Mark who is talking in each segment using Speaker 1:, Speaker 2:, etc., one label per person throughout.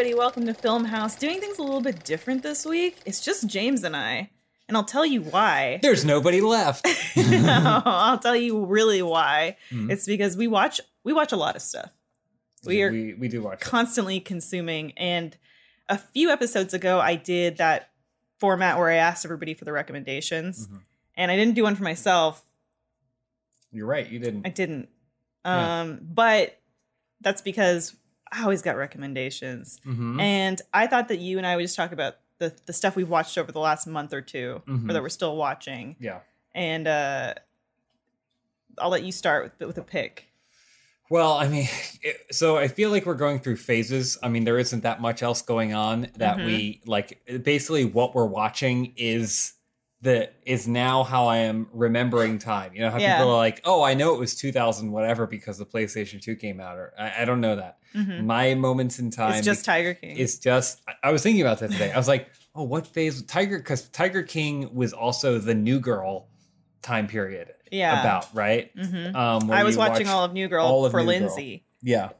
Speaker 1: everybody. Welcome to Film House. Doing things a little bit different this week. It's just James and I, and I'll tell you why.
Speaker 2: There's nobody left.
Speaker 1: no, I'll tell you really why.
Speaker 2: Mhm.
Speaker 1: It's because we watch we watch a lot of stuff. We are
Speaker 2: we, we do watch. it.
Speaker 1: constantly consuming, and a few episodes ago, I did that format where I asked everybody for the recommendations,
Speaker 2: Mhm.
Speaker 1: and I didn't do one for myself.
Speaker 2: You're right. You didn't.
Speaker 1: I didn't.
Speaker 2: Yeah.
Speaker 1: Um, but that's because I always got recommendations.
Speaker 2: Mhm.
Speaker 1: And I thought that you and I would just talk about the, the stuff we've watched over the last month or 2
Speaker 2: Mhm.
Speaker 1: or that we're still watching.
Speaker 2: yeah.
Speaker 1: And uh, I'll let you start with, with a pick.
Speaker 2: Well, I mean, it, so I feel like we're going through phases. I mean, there isn't that much else going on that
Speaker 1: Mhm.
Speaker 2: we like. Basically, what we're watching is the is now how I am remembering time. You know how
Speaker 1: Yeah.
Speaker 2: people are like, "Oh, I know it was 2000 whatever because the PlayStation 2 came out," or I, I don't know that.
Speaker 1: Mhm.
Speaker 2: My moments in time
Speaker 1: It's just Tiger King.
Speaker 2: It's just I- I was thinking about that today. I was like, oh, what phase Tiger because Tiger King was also the new girl time period
Speaker 1: yeah.
Speaker 2: about, right?
Speaker 1: Mhm.
Speaker 2: Um
Speaker 1: I was watching all of New Girl
Speaker 2: of
Speaker 1: for
Speaker 2: New Girl.
Speaker 1: Lindsay.
Speaker 2: Yeah.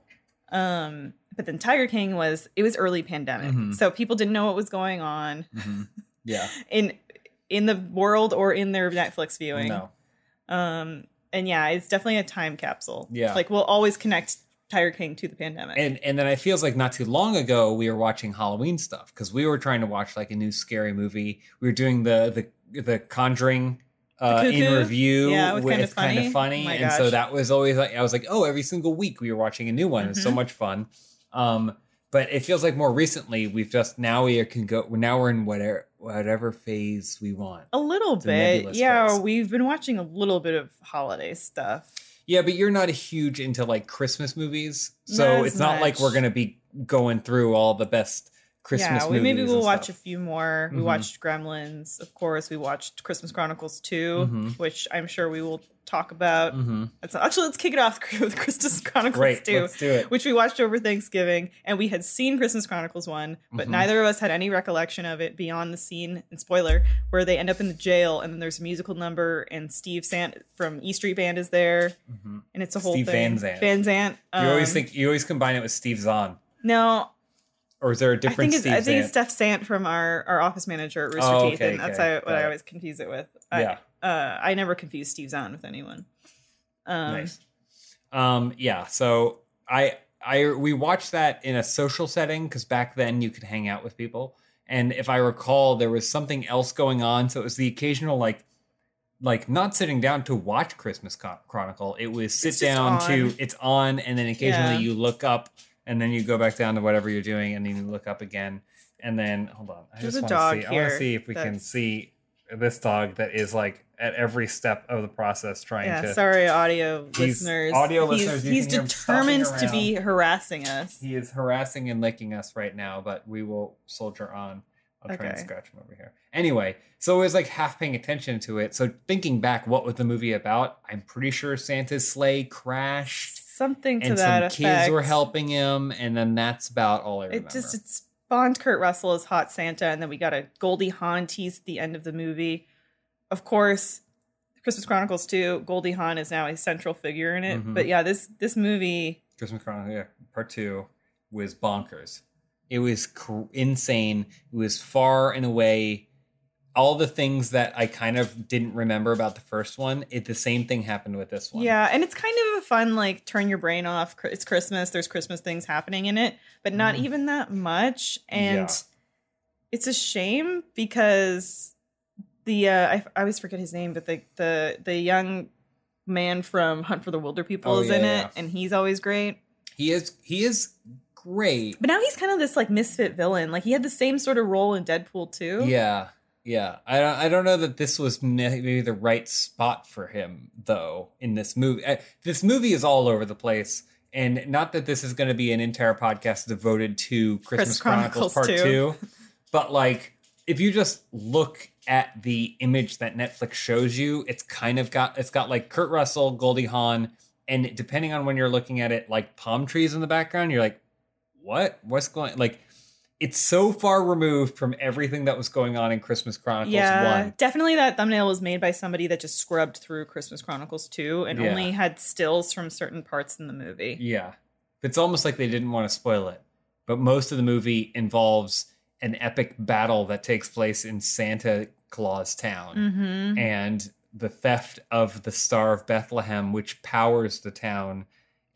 Speaker 1: Um, but then Tiger King was it was early pandemic,
Speaker 2: Mhm.
Speaker 1: so people didn't know what was going on
Speaker 2: Mhm. Yeah.
Speaker 1: in in the world or in their Netflix viewing.
Speaker 2: No.
Speaker 1: Um, and yeah, it's definitely a time capsule.
Speaker 2: Yeah.
Speaker 1: like we'll always connect Tiger King to the pandemic.
Speaker 2: And and then it feels like not too long ago we were watching Halloween stuff because we were trying to watch like a new scary movie. We were doing the the the Conjuring uh,
Speaker 1: The
Speaker 2: in review
Speaker 1: Yeah, with
Speaker 2: kind
Speaker 1: Funny.
Speaker 2: of funny,
Speaker 1: Oh
Speaker 2: and so that was always like I was like, oh, every single week we were watching a new one. It was so
Speaker 1: Mhm.
Speaker 2: much fun. Um, but it feels like more recently we've just now we can go now we're in whatever whatever phase we want.
Speaker 1: a little
Speaker 2: It's
Speaker 1: bit,
Speaker 2: nebulous
Speaker 1: yeah.
Speaker 2: phase.
Speaker 1: We've been watching a little bit of holiday stuff.
Speaker 2: Yeah, but you're not a huge into like Christmas movies, so
Speaker 1: Not
Speaker 2: it's not like we're gonna be going through all the best Christmas
Speaker 1: yeah, we maybe we'll watch
Speaker 2: stuff.
Speaker 1: a few more. We
Speaker 2: Mhm.
Speaker 1: watched Gremlins, of course. We watched Christmas Chronicles 2,
Speaker 2: Mhm.
Speaker 1: which I'm sure we will talk about.
Speaker 2: Mm-hmm.
Speaker 1: Actually, let's kick it off with Christmas Chronicles
Speaker 2: Great,
Speaker 1: 2.
Speaker 2: let's do it.
Speaker 1: which we watched over Thanksgiving, and we had seen Christmas Chronicles 1, but
Speaker 2: Mhm.
Speaker 1: neither of us had any recollection of it beyond the scene, and spoiler, where they end up in the jail, and then there's a musical number, and Steve Sant from E Street Band is there,
Speaker 2: Mhm.
Speaker 1: and it's a whole
Speaker 2: Steve
Speaker 1: thing.
Speaker 2: Van Zandt.
Speaker 1: Van Zandt.
Speaker 2: You always
Speaker 1: um,
Speaker 2: think you always combine it with Steve Zahn,
Speaker 1: No,
Speaker 2: or is there a different I
Speaker 1: think it's I think it's Steph Sant from our, our office manager at Rooster
Speaker 2: Oh,
Speaker 1: Teeth,
Speaker 2: okay,
Speaker 1: and that's
Speaker 2: okay,
Speaker 1: how, what I always confuse it with.
Speaker 2: yeah,
Speaker 1: I, uh, I never confuse Steve Zahn with anyone. Um,
Speaker 2: nice. Um, yeah. So I I we watched that in a social setting because back then you could hang out with people, and if I recall, there was something else going on. So it was the occasional like. Like not sitting down to watch Christmas Chronicle, it was sit down to it's on, and then occasionally
Speaker 1: Yeah.
Speaker 2: you look up, and then you go back down to whatever you're doing, and then you look up again, and then hold on, I
Speaker 1: There's
Speaker 2: just
Speaker 1: a
Speaker 2: want
Speaker 1: dog
Speaker 2: to see. I want to see if we can see this dog that is like at every step of the process trying
Speaker 1: Yeah,
Speaker 2: to.
Speaker 1: sorry, audio listeners.
Speaker 2: audio
Speaker 1: he's,
Speaker 2: listeners,
Speaker 1: he's
Speaker 2: can hear him
Speaker 1: determined to be harassing us.
Speaker 2: He is harassing and licking us right now, but we will soldier on. I'll try and scratch him over here. Anyway, so it was like half paying attention to it. So thinking back, what was the movie about? I'm pretty sure Santa's sleigh crashed,
Speaker 1: Something to
Speaker 2: and
Speaker 1: that
Speaker 2: some
Speaker 1: effect.
Speaker 2: kids were helping him, and then that's about all I remember.
Speaker 1: It just it spawned Kurt Russell as Hot Santa, and then we got a Goldie Hawn tease at the end of the movie. Of course, Christmas Chronicles 2, Goldie Hawn is now a central figure in it.
Speaker 2: Mhm.
Speaker 1: But yeah, this this movie
Speaker 2: Christmas Chronicles yeah, Part Two was bonkers. It was cr- insane. It was far and away all the things that I kind of didn't remember about the first one. It the same thing happened with this one.
Speaker 1: Yeah, and it's kind of a fun like turn your brain off. It's Christmas. There's Christmas things happening in it, but not
Speaker 2: Mhm.
Speaker 1: even that much. And
Speaker 2: Yeah.
Speaker 1: it's a shame because the uh, I, I always forget his name, but the the the young man from Hunt for the Wilderpeople
Speaker 2: Oh,
Speaker 1: is
Speaker 2: yeah,
Speaker 1: in
Speaker 2: yeah.
Speaker 1: it, and he's always great.
Speaker 2: he is. He is great.
Speaker 1: But now he's kind of this like misfit villain. Like he had the same sort of role in Deadpool 2.
Speaker 2: Yeah, yeah. I don't. I don't know that this was maybe the right spot for him though. In this movie, Uh, this movie is all over the place. And not that this is going to be an entire podcast devoted to Christmas, Chronicles,
Speaker 1: Chronicles
Speaker 2: Part
Speaker 1: 2.
Speaker 2: 2, but like if you just look at the image that Netflix shows you, it's kind of got it's got like Kurt Russell, Goldie Hawn, and depending on when you're looking at it, like palm trees in the background, you're like, what? What's going like it's so far removed from everything that was going on in Christmas Chronicles
Speaker 1: Yeah,
Speaker 2: 1.
Speaker 1: definitely that thumbnail was made by somebody that just scrubbed through Christmas Chronicles 2 and
Speaker 2: Yeah.
Speaker 1: only had stills from certain parts in the movie.
Speaker 2: Yeah. It's almost like they didn't want to spoil it. but most of the movie involves an epic battle that takes place in Santa Claus Town
Speaker 1: Mm-hmm.
Speaker 2: and the theft of the Star of Bethlehem, which powers the town.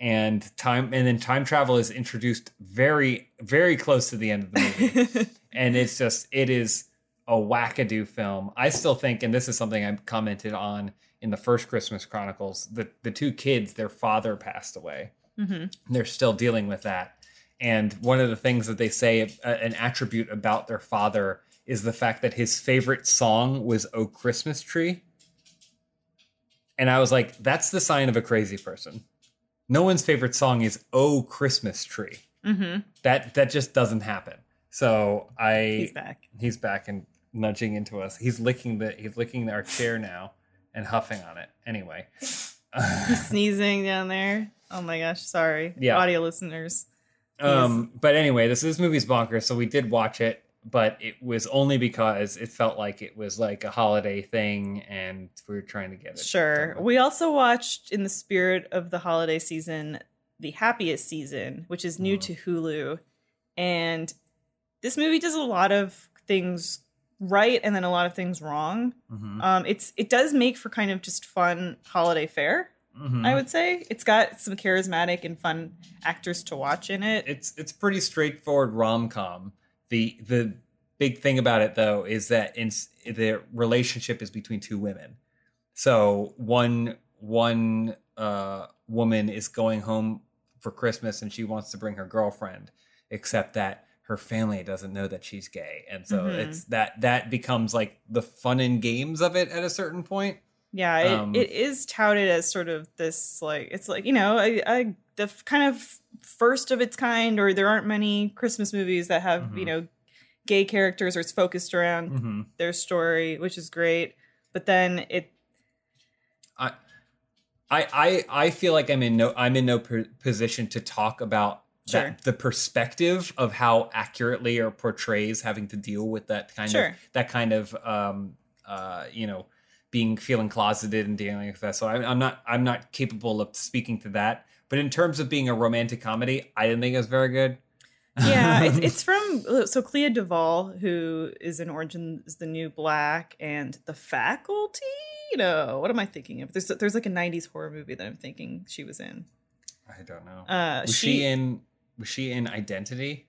Speaker 2: And time and then time travel is introduced very, very close to the end of the movie. and it's just it is a wackadoo film. I still think, and this is something I commented on in the first Christmas Chronicles, the the two kids, their father passed away.
Speaker 1: hmm
Speaker 2: They're still dealing with that. And one of the things that they say, uh, an attribute about their father, is the fact that his favorite song was "Oh Christmas Tree." And I was like, that's the sign of a crazy person. No one's favorite song is "Oh Christmas Tree."
Speaker 1: hmm
Speaker 2: That that just doesn't happen. So I
Speaker 1: He's back.
Speaker 2: he's back and nudging into us. He's licking the he's licking our chair now and huffing on it. Anyway.
Speaker 1: He's sneezing down there. Oh my gosh, sorry.
Speaker 2: Yeah.
Speaker 1: Audio listeners.
Speaker 2: um but anyway, this this movie's bonkers, so we did watch it, but it was only because it felt like it was like a holiday thing and we were trying to get it.
Speaker 1: Sure. We also watched in the spirit of the holiday season, the happiest season, which is new
Speaker 2: Mhm.
Speaker 1: to Hulu. And this movie does a lot of things right and then a lot of things wrong.
Speaker 2: Mhm.
Speaker 1: Um, it's it does make for kind of just fun holiday fare,
Speaker 2: Mhm.
Speaker 1: I would say. It's got some charismatic and fun actors to watch in it.
Speaker 2: it's it's pretty straightforward rom-com the the big thing about it though is that in the relationship is between two women. So one one uh woman is going home for christmas and she wants to bring her girlfriend except that her family doesn't know that she's gay. And so
Speaker 1: Mhm.
Speaker 2: it's that that becomes like the fun and games of it at a certain point
Speaker 1: Yeah, it,
Speaker 2: Um,
Speaker 1: it is touted as sort of this like it's like you know a, a the f- kind of first of its kind, or there aren't many Christmas movies that have you
Speaker 2: Mhm.
Speaker 1: know gay characters or it's focused around
Speaker 2: mm-hmm.
Speaker 1: their story, which is great. But then it
Speaker 2: I, I, I feel like I'm in no, I'm in no per- position to talk about
Speaker 1: Sure.
Speaker 2: that, the perspective of how accurately or portrays having to deal with that kind
Speaker 1: Sure.
Speaker 2: of that kind of, um, uh, you know, being feeling closeted and dealing with that. So I'm, I'm not, I'm not capable of speaking to that. But in terms of being a romantic comedy, I didn't think it was very good.
Speaker 1: yeah, it's, it's from so Clea DuVall, who is in Orange is the New Black and The Faculty. No, what am I thinking of? There's there's like a '90s horror movie that I'm thinking she was in.
Speaker 2: I don't know.
Speaker 1: Uh,
Speaker 2: was she, in? Was she in Identity?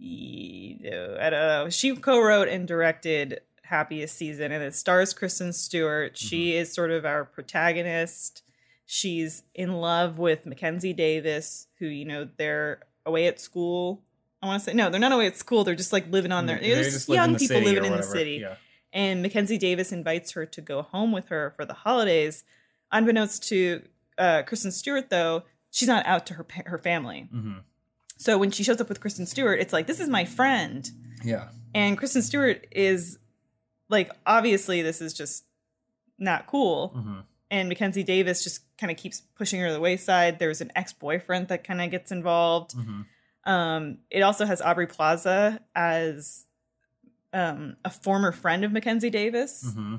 Speaker 1: No, I don't know. She co-wrote and directed Happiest Season, and it stars Kristen Stewart. She is sort of our protagonist. She's in love with Mackenzie Davis, who you know they're away at school. I want to say no, they're not away at school. They're just like living on their.
Speaker 2: They
Speaker 1: They're
Speaker 2: just
Speaker 1: just young
Speaker 2: the
Speaker 1: people living in the city.
Speaker 2: Yeah.
Speaker 1: And Mackenzie Davis invites her to go home with her for the holidays. Unbeknownst to uh, Kristen Stewart, though, she's not out to her her family.
Speaker 2: hmm
Speaker 1: So when she shows up with Kristen Stewart, it's like, this is my friend.
Speaker 2: Yeah.
Speaker 1: And Kristen Stewart is like, obviously, this is just not cool.
Speaker 2: hmm
Speaker 1: And Mackenzie Davis just kind of keeps pushing her to the wayside. There's an ex boyfriend that kind of gets involved.
Speaker 2: hmm
Speaker 1: Um, it also has Aubrey Plaza as um, a former friend of Mackenzie Davis.
Speaker 2: hmm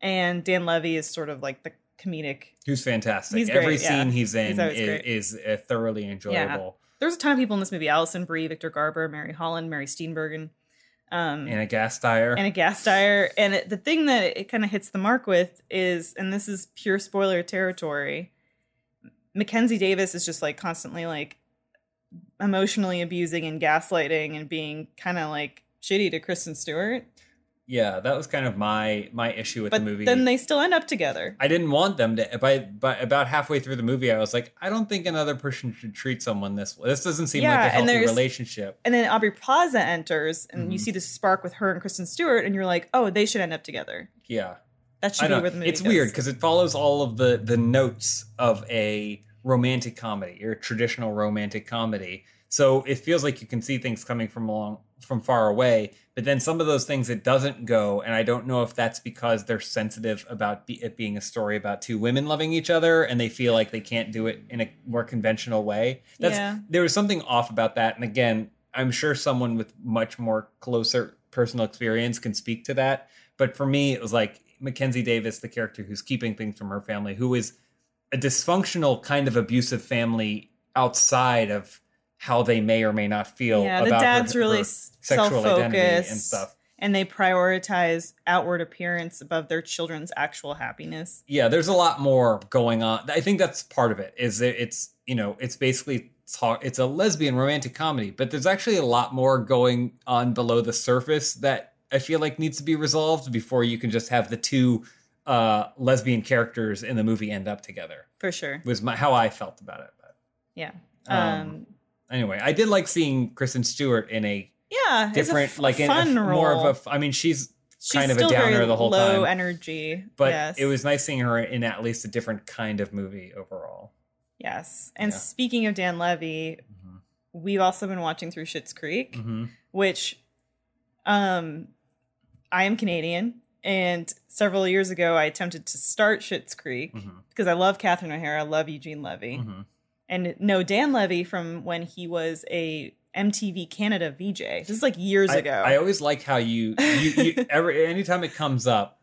Speaker 1: And Dan Levy is sort of like the comedic.
Speaker 2: Who's fantastic.
Speaker 1: He's great,
Speaker 2: Every
Speaker 1: yeah.
Speaker 2: scene he's in
Speaker 1: He's
Speaker 2: is, is uh, thoroughly enjoyable.
Speaker 1: There's a ton of people in this movie Alison Brie, Victor Garber, Mary Holland, Mary Steenburgen. Um,
Speaker 2: and a gas Gasteyer.
Speaker 1: and a Gasteyer. And it, the thing that it kind of hits the mark with is, and this is pure spoiler territory, Mackenzie Davis is just like constantly like emotionally abusing and gaslighting and being kind of like shitty to Kristen Stewart.
Speaker 2: Yeah, that was kind of my my issue with
Speaker 1: But
Speaker 2: the movie.
Speaker 1: then they still end up together.
Speaker 2: I didn't want them to. By, by about halfway through the movie, I was like, I don't think another person should treat someone this way. This doesn't seem
Speaker 1: Yeah,
Speaker 2: like a healthy
Speaker 1: there's-
Speaker 2: relationship.
Speaker 1: And then Aubrey Plaza enters, and you
Speaker 2: Mhm.
Speaker 1: see this spark with her and Kristen Stewart, and you're like, oh, they should end up together.
Speaker 2: Yeah,
Speaker 1: That should be where the movie
Speaker 2: It's
Speaker 1: goes.
Speaker 2: weird because it follows all of the the notes of a romantic comedy or a traditional romantic comedy. So it feels like you can see things coming from along from far away, but then some of those things it doesn't go, and I don't know if that's because they're sensitive about be, it being a story about two women loving each other, and they feel like they can't do it in a more conventional way. That's
Speaker 1: Yeah.
Speaker 2: there was something off about that, and again, I'm sure someone with much more closer personal experience can speak to that. But for me, it was like Mackenzie Davis, the character who's keeping things from her family, who is a dysfunctional kind of abusive family outside of how they may or may not feel
Speaker 1: yeah,
Speaker 2: about her-
Speaker 1: dad's
Speaker 2: her
Speaker 1: really
Speaker 2: sexual identity and stuff.
Speaker 1: and they prioritize outward appearance above their children's actual happiness.
Speaker 2: yeah there's a lot more going on i think that's part of it is that it's you know it's basically it's a lesbian romantic comedy but there's actually a lot more going on below the surface that i feel like needs to be resolved before you can just have the two uh lesbian characters in the movie end up together
Speaker 1: For sure.
Speaker 2: was my how i felt about it but
Speaker 1: Yeah.
Speaker 2: Um,
Speaker 1: Um,
Speaker 2: anyway i did like seeing kristen stewart in a
Speaker 1: yeah.
Speaker 2: different
Speaker 1: f-
Speaker 2: like in a
Speaker 1: role.
Speaker 2: more of a. I mean she's
Speaker 1: She's
Speaker 2: kind of a downer the whole
Speaker 1: low
Speaker 2: time.
Speaker 1: energy.
Speaker 2: but
Speaker 1: yes.
Speaker 2: it was nice seeing her in at least a different kind of movie overall
Speaker 1: Yes. And
Speaker 2: Yeah.
Speaker 1: speaking of Dan Levy, we've also been watching through Schitt's Creek,
Speaker 2: hmm
Speaker 1: which um I am Canadian and several years ago I attempted to start Schitt's Creek
Speaker 2: hmm
Speaker 1: because I love Catherine O'Hara, I love Eugene Levy. And know Dan Levy from when he was a MTV Canada VJ. This is like years
Speaker 2: I,
Speaker 1: ago.
Speaker 2: I always like how you you, you every anytime it comes up,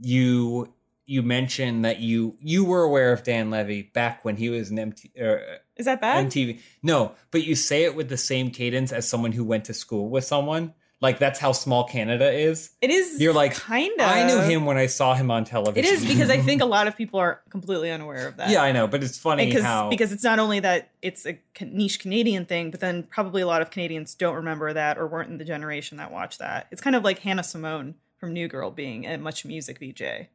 Speaker 2: you you mention that you you were aware of Dan Levy back when he was an MT, uh,
Speaker 1: is that bad?
Speaker 2: MTV. No, but you say it with the same cadence as someone who went to school with someone. Like that's how small Canada is.
Speaker 1: it is
Speaker 2: You're like,
Speaker 1: kind of
Speaker 2: I knew him when I saw him on television.
Speaker 1: It is because I think a lot of people are completely unaware of that.
Speaker 2: yeah, I know, but it's funny
Speaker 1: because
Speaker 2: how
Speaker 1: because it's not only that it's a niche Canadian thing, but then probably a lot of Canadians don't remember that or weren't in the generation that watched that. It's kind of like Hannah Simone from New Girl being a MuchMusic VJ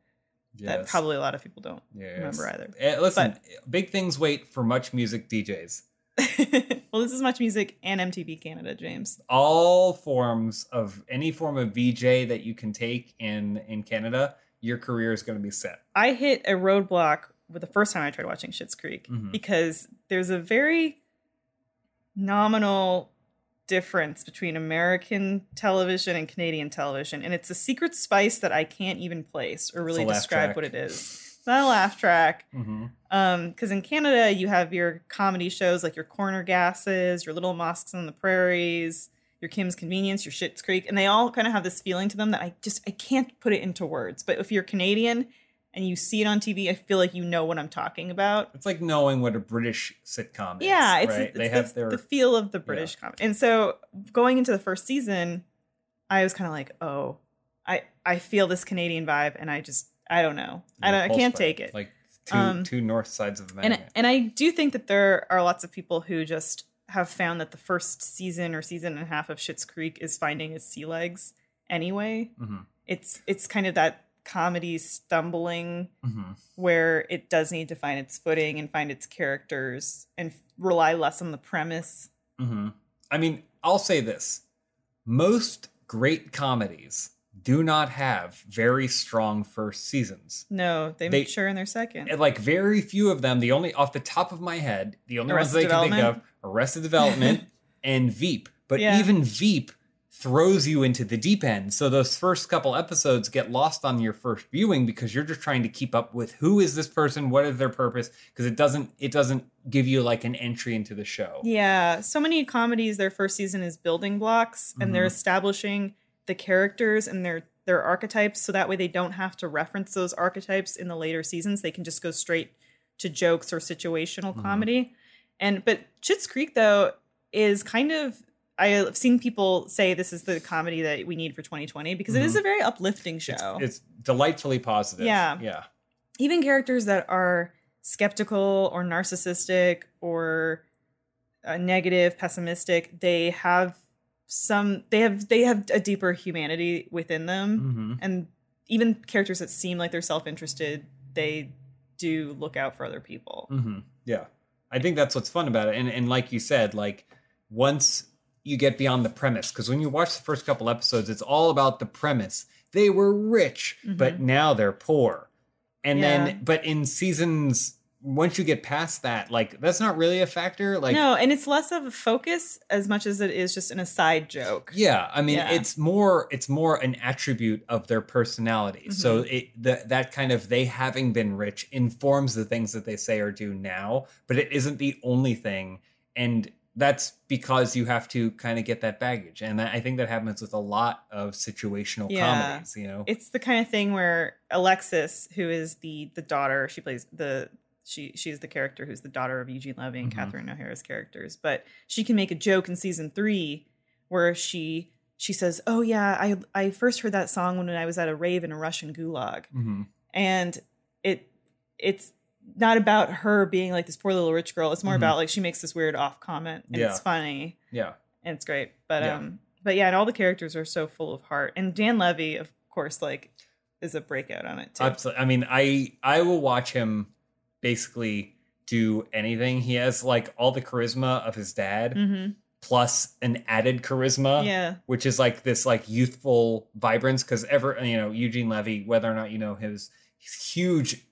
Speaker 1: that probably a lot of people don't
Speaker 2: Yes.
Speaker 1: remember either.
Speaker 2: Eh, listen, big things wait for MuchMusic DJs.
Speaker 1: well, this is MuchMusic and MTV Canada, James.
Speaker 2: all forms of any form of VJ that you can take in in Canada, your career is going to be set.
Speaker 1: I hit a roadblock with the first time I tried watching Schitt's Creek
Speaker 2: Mhm.
Speaker 1: because there's a very nominal difference between American television and Canadian television, and it's a secret spice that I can't even place or really describe
Speaker 2: track.
Speaker 1: what it is. It's not a laugh track.
Speaker 2: Mm-hmm.
Speaker 1: Um, because in Canada you have your comedy shows like your Corner Gasses, your Little Mosques on the Prairies, your Kim's Convenience, your Schitt's Creek, and they all kind of have this feeling to them that I just I can't put it into words. But if you're Canadian and you see it on TV, I feel like you know what I'm talking about.
Speaker 2: It's like knowing what a British sitcom is.
Speaker 1: Yeah, it's,
Speaker 2: right?
Speaker 1: it's
Speaker 2: they
Speaker 1: the,
Speaker 2: have their
Speaker 1: the feel of the British comedy. And so going into the first season, I was kind of like, oh, I I feel this Canadian vibe, and I just I don't know, I don't I can't take it.
Speaker 2: Like two
Speaker 1: Um,
Speaker 2: two north sides of the
Speaker 1: and
Speaker 2: magnet.
Speaker 1: and I do think that there are lots of people who just have found that the first season or season and a half of Schitt's Creek is finding its sea legs anyway.
Speaker 2: Mhm.
Speaker 1: It's it's kind of that comedy stumbling
Speaker 2: Mhm.
Speaker 1: where it does need to find its footing and find its characters and rely less on the premise.
Speaker 2: Mhm. I mean, I'll say this: most great comedies do not have very strong first seasons.
Speaker 1: No, they,
Speaker 2: They-
Speaker 1: mature in their second.
Speaker 2: Like very few of them. The only off the top of my head, the only
Speaker 1: Arrested
Speaker 2: ones I can think of: Arrested Development and Veep. But
Speaker 1: Yeah.
Speaker 2: even Veep throws you into the deep end. So those first couple episodes get lost on your first viewing because you're just trying to keep up with who is this person, what is their purpose, because it doesn't it doesn't give you like an entry into the show.
Speaker 1: Yeah, so many comedies their first season is building blocks and they're
Speaker 2: Mhm.
Speaker 1: establishing the characters and their their archetypes so that way they don't have to reference those archetypes in the later seasons. They can just go straight to jokes or situational
Speaker 2: Mhm.
Speaker 1: comedy. And but Schitt's Creek though is kind of I've seen people say this is the comedy that we need for 2020 because it is
Speaker 2: Mhm.
Speaker 1: a very uplifting show.
Speaker 2: It's, it's delightfully positive.
Speaker 1: Yeah.
Speaker 2: Yeah.
Speaker 1: even characters that are skeptical or narcissistic or uh, negative pessimistic they have some they have they have a deeper humanity within them
Speaker 2: hmm
Speaker 1: and even characters that seem like they're self-interested they do look out for other people
Speaker 2: hmm Yeah. I think that's what's fun about it. And and like you said, like once you get beyond the premise, because when you watch the first couple episodes, it's all about the premise. They were rich, but now they're poor. And
Speaker 1: Yeah.
Speaker 2: then but in seasons once you get past that, like that's not really a factor. Like
Speaker 1: no and it's less of a focus as much as it is just an aside joke
Speaker 2: Yeah, I mean
Speaker 1: Yeah.
Speaker 2: it's more it's more an attribute of their personality. So
Speaker 1: Mm-hmm.
Speaker 2: it the, that kind of they having been rich informs the things that they say or do now, but it isn't the only thing and that's because you have to kind of get that baggage. And that, I think that happens with a lot of situational
Speaker 1: Yeah.
Speaker 2: comedies, you know.
Speaker 1: it's the kind of thing where Alexis, who is the the daughter, she plays the she she's the character who's the daughter of Eugene Levy and
Speaker 2: Mhm.
Speaker 1: Catherine O'Hara's characters. But she can make a joke in season three where she she says, "Oh yeah, I I first heard that song when I was at a rave in a Russian gulag,"
Speaker 2: hmm
Speaker 1: and it it's not about her being like this poor little rich girl. It's more
Speaker 2: Mhm.
Speaker 1: about like she makes this weird off comment and
Speaker 2: Yeah.
Speaker 1: it's funny
Speaker 2: Yeah.
Speaker 1: and it's great. But
Speaker 2: Yeah.
Speaker 1: um, but yeah, and all the characters are so full of heart. And Dan Levy, of course, like is a breakout on it too.
Speaker 2: Absolutely. I mean, I I will watch him basically do anything. He has like all the charisma of his dad
Speaker 1: hmm
Speaker 2: plus an added charisma.
Speaker 1: Yeah,
Speaker 2: which is like this like youthful vibrance because ever you know Eugene Levy, whether or not you know his, his huge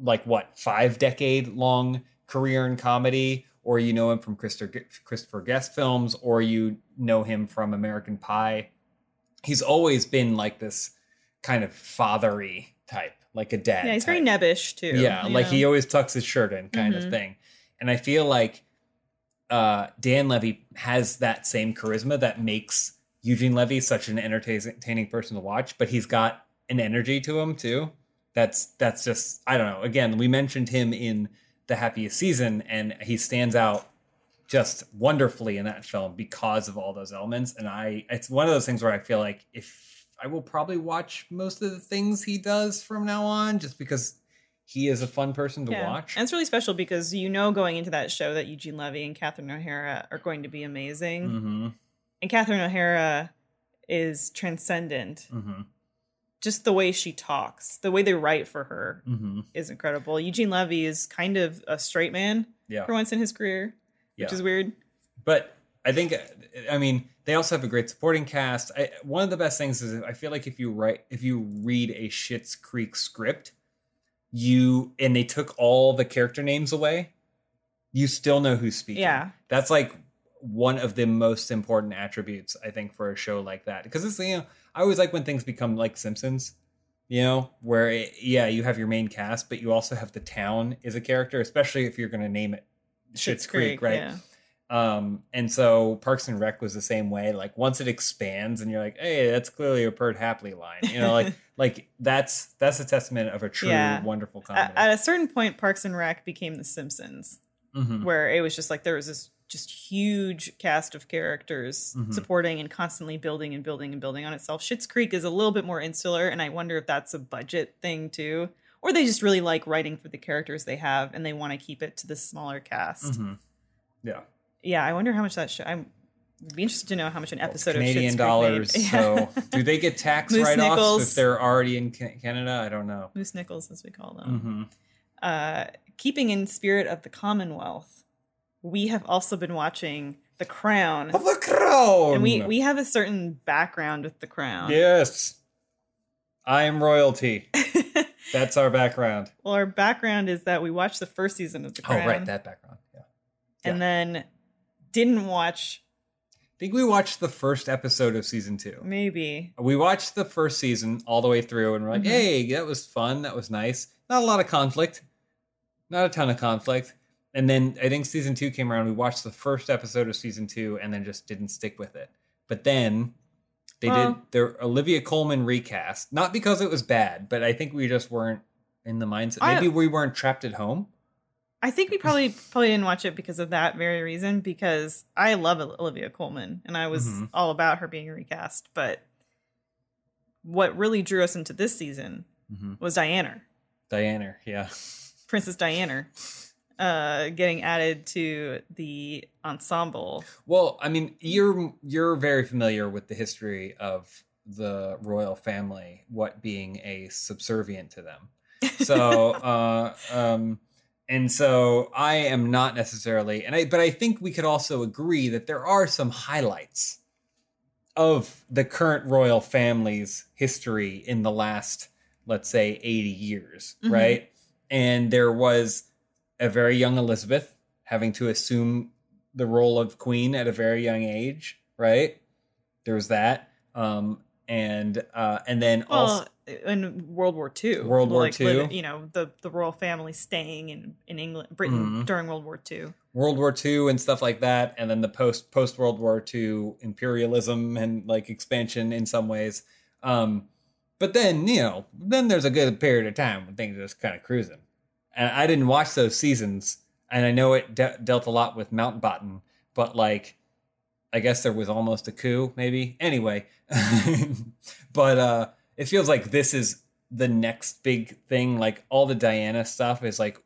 Speaker 2: like what five decade long career in comedy, or you know him from Christopher Christopher Guest films, or you know him from American Pie. He's always been like this kind of fathery type, like a dad.
Speaker 1: yeah, he's very nebbish too.
Speaker 2: Yeah, like
Speaker 1: know?
Speaker 2: he always tucks his shirt in, kind of
Speaker 1: Mhm.
Speaker 2: thing. And I feel like uh, Dan Levy has that same charisma that makes Eugene Levy such an entertaining person to watch. But he's got an energy to him too. That's that's just I don't know. Again, we mentioned him in the happiest season, and he stands out just wonderfully in that film because of all those elements. And I, it's one of those things where I feel like if I will probably watch most of the things he does from now on, just because he is a fun person to
Speaker 1: Yeah.
Speaker 2: watch.
Speaker 1: And it's really special because you know going into that show that Eugene Levy and Catherine O'Hara are going to be amazing.
Speaker 2: hmm
Speaker 1: And Catherine O'Hara is transcendent.
Speaker 2: hmm
Speaker 1: Just the way she talks, the way they write for her
Speaker 2: hmm
Speaker 1: is incredible. Eugene Levy is kind of a straight man
Speaker 2: Yeah,
Speaker 1: for once in his career, which is weird.
Speaker 2: but I think I mean they also have a great supporting cast. I, one of the best things is I feel like if you write if you read a Schitt's Creek script, you and they took all the character names away, you still know who's speaking.
Speaker 1: Yeah.
Speaker 2: that's like one of the most important attributes I think for a show like that because it's you know I always like when things become like Simpsons, you know, where it, yeah you have your main cast but you also have the town is a character, especially if you're going to name it Schitt's Creek, right?
Speaker 1: Yeah.
Speaker 2: Um, and so Parks and Rec was the same way. Like once it expands and you're like, hey, that's clearly a Perd Hapley line, you know, like like that's that's a testament of a true
Speaker 1: Yeah.
Speaker 2: wonderful comedy.
Speaker 1: at a certain point, Parks and Rec became The Simpsons,
Speaker 2: Mhm.
Speaker 1: where it was just like there was this just huge cast of characters
Speaker 2: Mhm.
Speaker 1: supporting and constantly building and building and building on itself. Schitt's Creek is a little bit more insular, and I wonder if that's a budget thing too, or they just really like writing for the characters they have and they want to keep it to the smaller cast.
Speaker 2: Mhm. Yeah,
Speaker 1: Yeah, I wonder how much that show. I'm be interested to know how much an episode
Speaker 2: Canadian
Speaker 1: of Schitt's
Speaker 2: dollars.
Speaker 1: Made.
Speaker 2: So do they get tax write offs if they're already in Canada? I don't know.
Speaker 1: Moose Nichols, as we call them.
Speaker 2: hmm
Speaker 1: uh, keeping in spirit of the Commonwealth, we have also been watching The Crown,
Speaker 2: Of the crown.
Speaker 1: and we we have a certain background with The Crown.
Speaker 2: yes, I am royalty. That's our background.
Speaker 1: well, our background is that we watched the first season of The Crown,
Speaker 2: Oh, right, that background. Yeah.
Speaker 1: and then didn't watch
Speaker 2: I think we watched the first episode of season two.
Speaker 1: maybe.
Speaker 2: We watched the first season all the way through, and we're like,
Speaker 1: Mhm.
Speaker 2: "Hey, that was fun. That was nice. Not a lot of conflict, not a ton of conflict." And then I think season two came around. We watched the first episode of season two, and then just didn't stick with it. But then they did their Olivia Colman recast, not because it was bad, but I think we just weren't in the mindset.
Speaker 1: I-
Speaker 2: Maybe we weren't trapped at home.
Speaker 1: I think we probably probably didn't watch it because of that very reason. Because I love Olivia Colman, and I was
Speaker 2: Mhm.
Speaker 1: all about her being recast. But what really drew us into this season
Speaker 2: Mm-hmm.
Speaker 1: was Diana.
Speaker 2: Diana, yeah.
Speaker 1: Princess Diana uh getting added to the ensemble.
Speaker 2: Well, I mean, you're you're very familiar with the history of the royal family, what being a subservient to them. So, uh, um, and so I am not necessarily, and I, but I think we could also agree that there are some highlights of the current royal family's history in the last, let's say, 80 years,
Speaker 1: Mhm.
Speaker 2: right? And there was a very young Elizabeth having to assume the role of queen at a very young age, right? There was that. Um, and uh, and then also
Speaker 1: Well, in World War II,
Speaker 2: World War
Speaker 1: like,
Speaker 2: II?
Speaker 1: live- you know, the the royal family staying in in England, Britain
Speaker 2: Mhm.
Speaker 1: during World War II.
Speaker 2: World War II and stuff like that, and then the post post World War II imperialism and like expansion in some ways. Um, but then you know, then there's a good period of time when things are just kind of cruising. and I didn't watch those seasons, and I know it de- dealt a lot with Mountbatten, but like, I guess there was almost a coup, maybe. Anyway, but uh, it feels like this is the next big thing. Like all the Diana stuff is like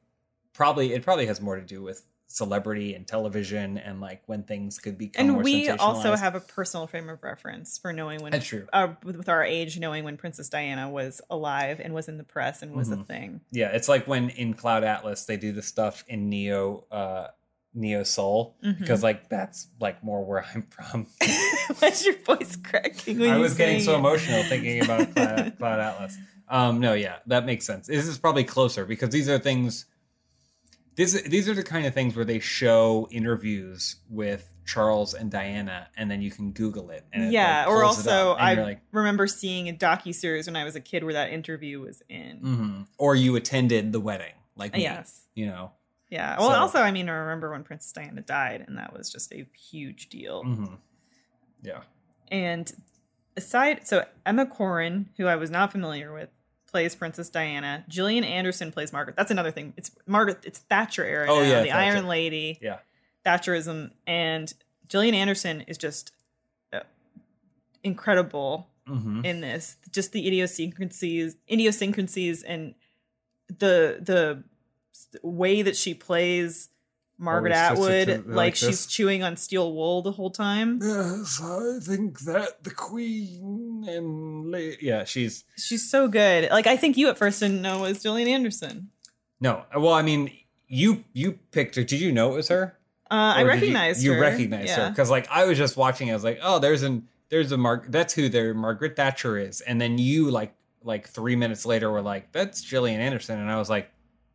Speaker 2: probably it probably has more to do with celebrity and television and like when things could become
Speaker 1: and
Speaker 2: more
Speaker 1: we also have a personal frame of reference for knowing when
Speaker 2: That's true.
Speaker 1: uh, with our age knowing when princess diana was alive and was in the press and was a
Speaker 2: Mhm.
Speaker 1: thing
Speaker 2: Yeah, it's like when in Cloud Atlas they do the stuff in Neo uh Neo Seoul
Speaker 1: Mhm.
Speaker 2: because like that's like more where I'm from.
Speaker 1: why's your voice cracking
Speaker 2: I was getting so
Speaker 1: it?
Speaker 2: emotional thinking about Cloud, Cloud Atlas. Um no, yeah, that makes sense. This is probably closer because these are things these these are the kind of things where they show interviews with Charles and Diana and then you can google it and it,
Speaker 1: yeah
Speaker 2: like,
Speaker 1: or
Speaker 2: it
Speaker 1: also i
Speaker 2: like
Speaker 1: remember seeing a docu-series when i was a kid where that interview was in
Speaker 2: mhm. or you attended the wedding like me,
Speaker 1: yes
Speaker 2: you know.
Speaker 1: Yeah well
Speaker 2: So-
Speaker 1: also i mean i remember when princess diana died and that was just a huge deal
Speaker 2: Mhm. Yeah.
Speaker 1: And aside, so Emma Corrin, who I was not familiar with, plays Princess Diana. Gillian Anderson plays Margaret. That's another thing. It's Margaret. It's Thatcher era.
Speaker 2: Oh,
Speaker 1: now,
Speaker 2: yeah,
Speaker 1: the
Speaker 2: Thatcher.
Speaker 1: Iron Lady.
Speaker 2: Yeah.
Speaker 1: Thatcherism, and Gillian Anderson is just uh, incredible
Speaker 2: Mhm.
Speaker 1: in this. Just the idiosyncrasies, idiosyncrasies, and the the way that she plays. Margaret Atwood, like,
Speaker 2: like
Speaker 1: she's chewing on steel wool the whole time.
Speaker 2: Yes, I think that the Queen and la- yeah, she's
Speaker 1: She's so good. Like I think you at first didn't know it was Gillian Anderson.
Speaker 2: no. Well, I mean, you you picked her. Did you know it was her?
Speaker 1: Uh, I
Speaker 2: you-
Speaker 1: recognized
Speaker 2: you,
Speaker 1: her.
Speaker 2: recognized her because like I was just watching. I was like, oh, there's an there's a Mark. That's who their Margaret Thatcher is. And then you like like three minutes later were like, that's Gillian Anderson, and I was like,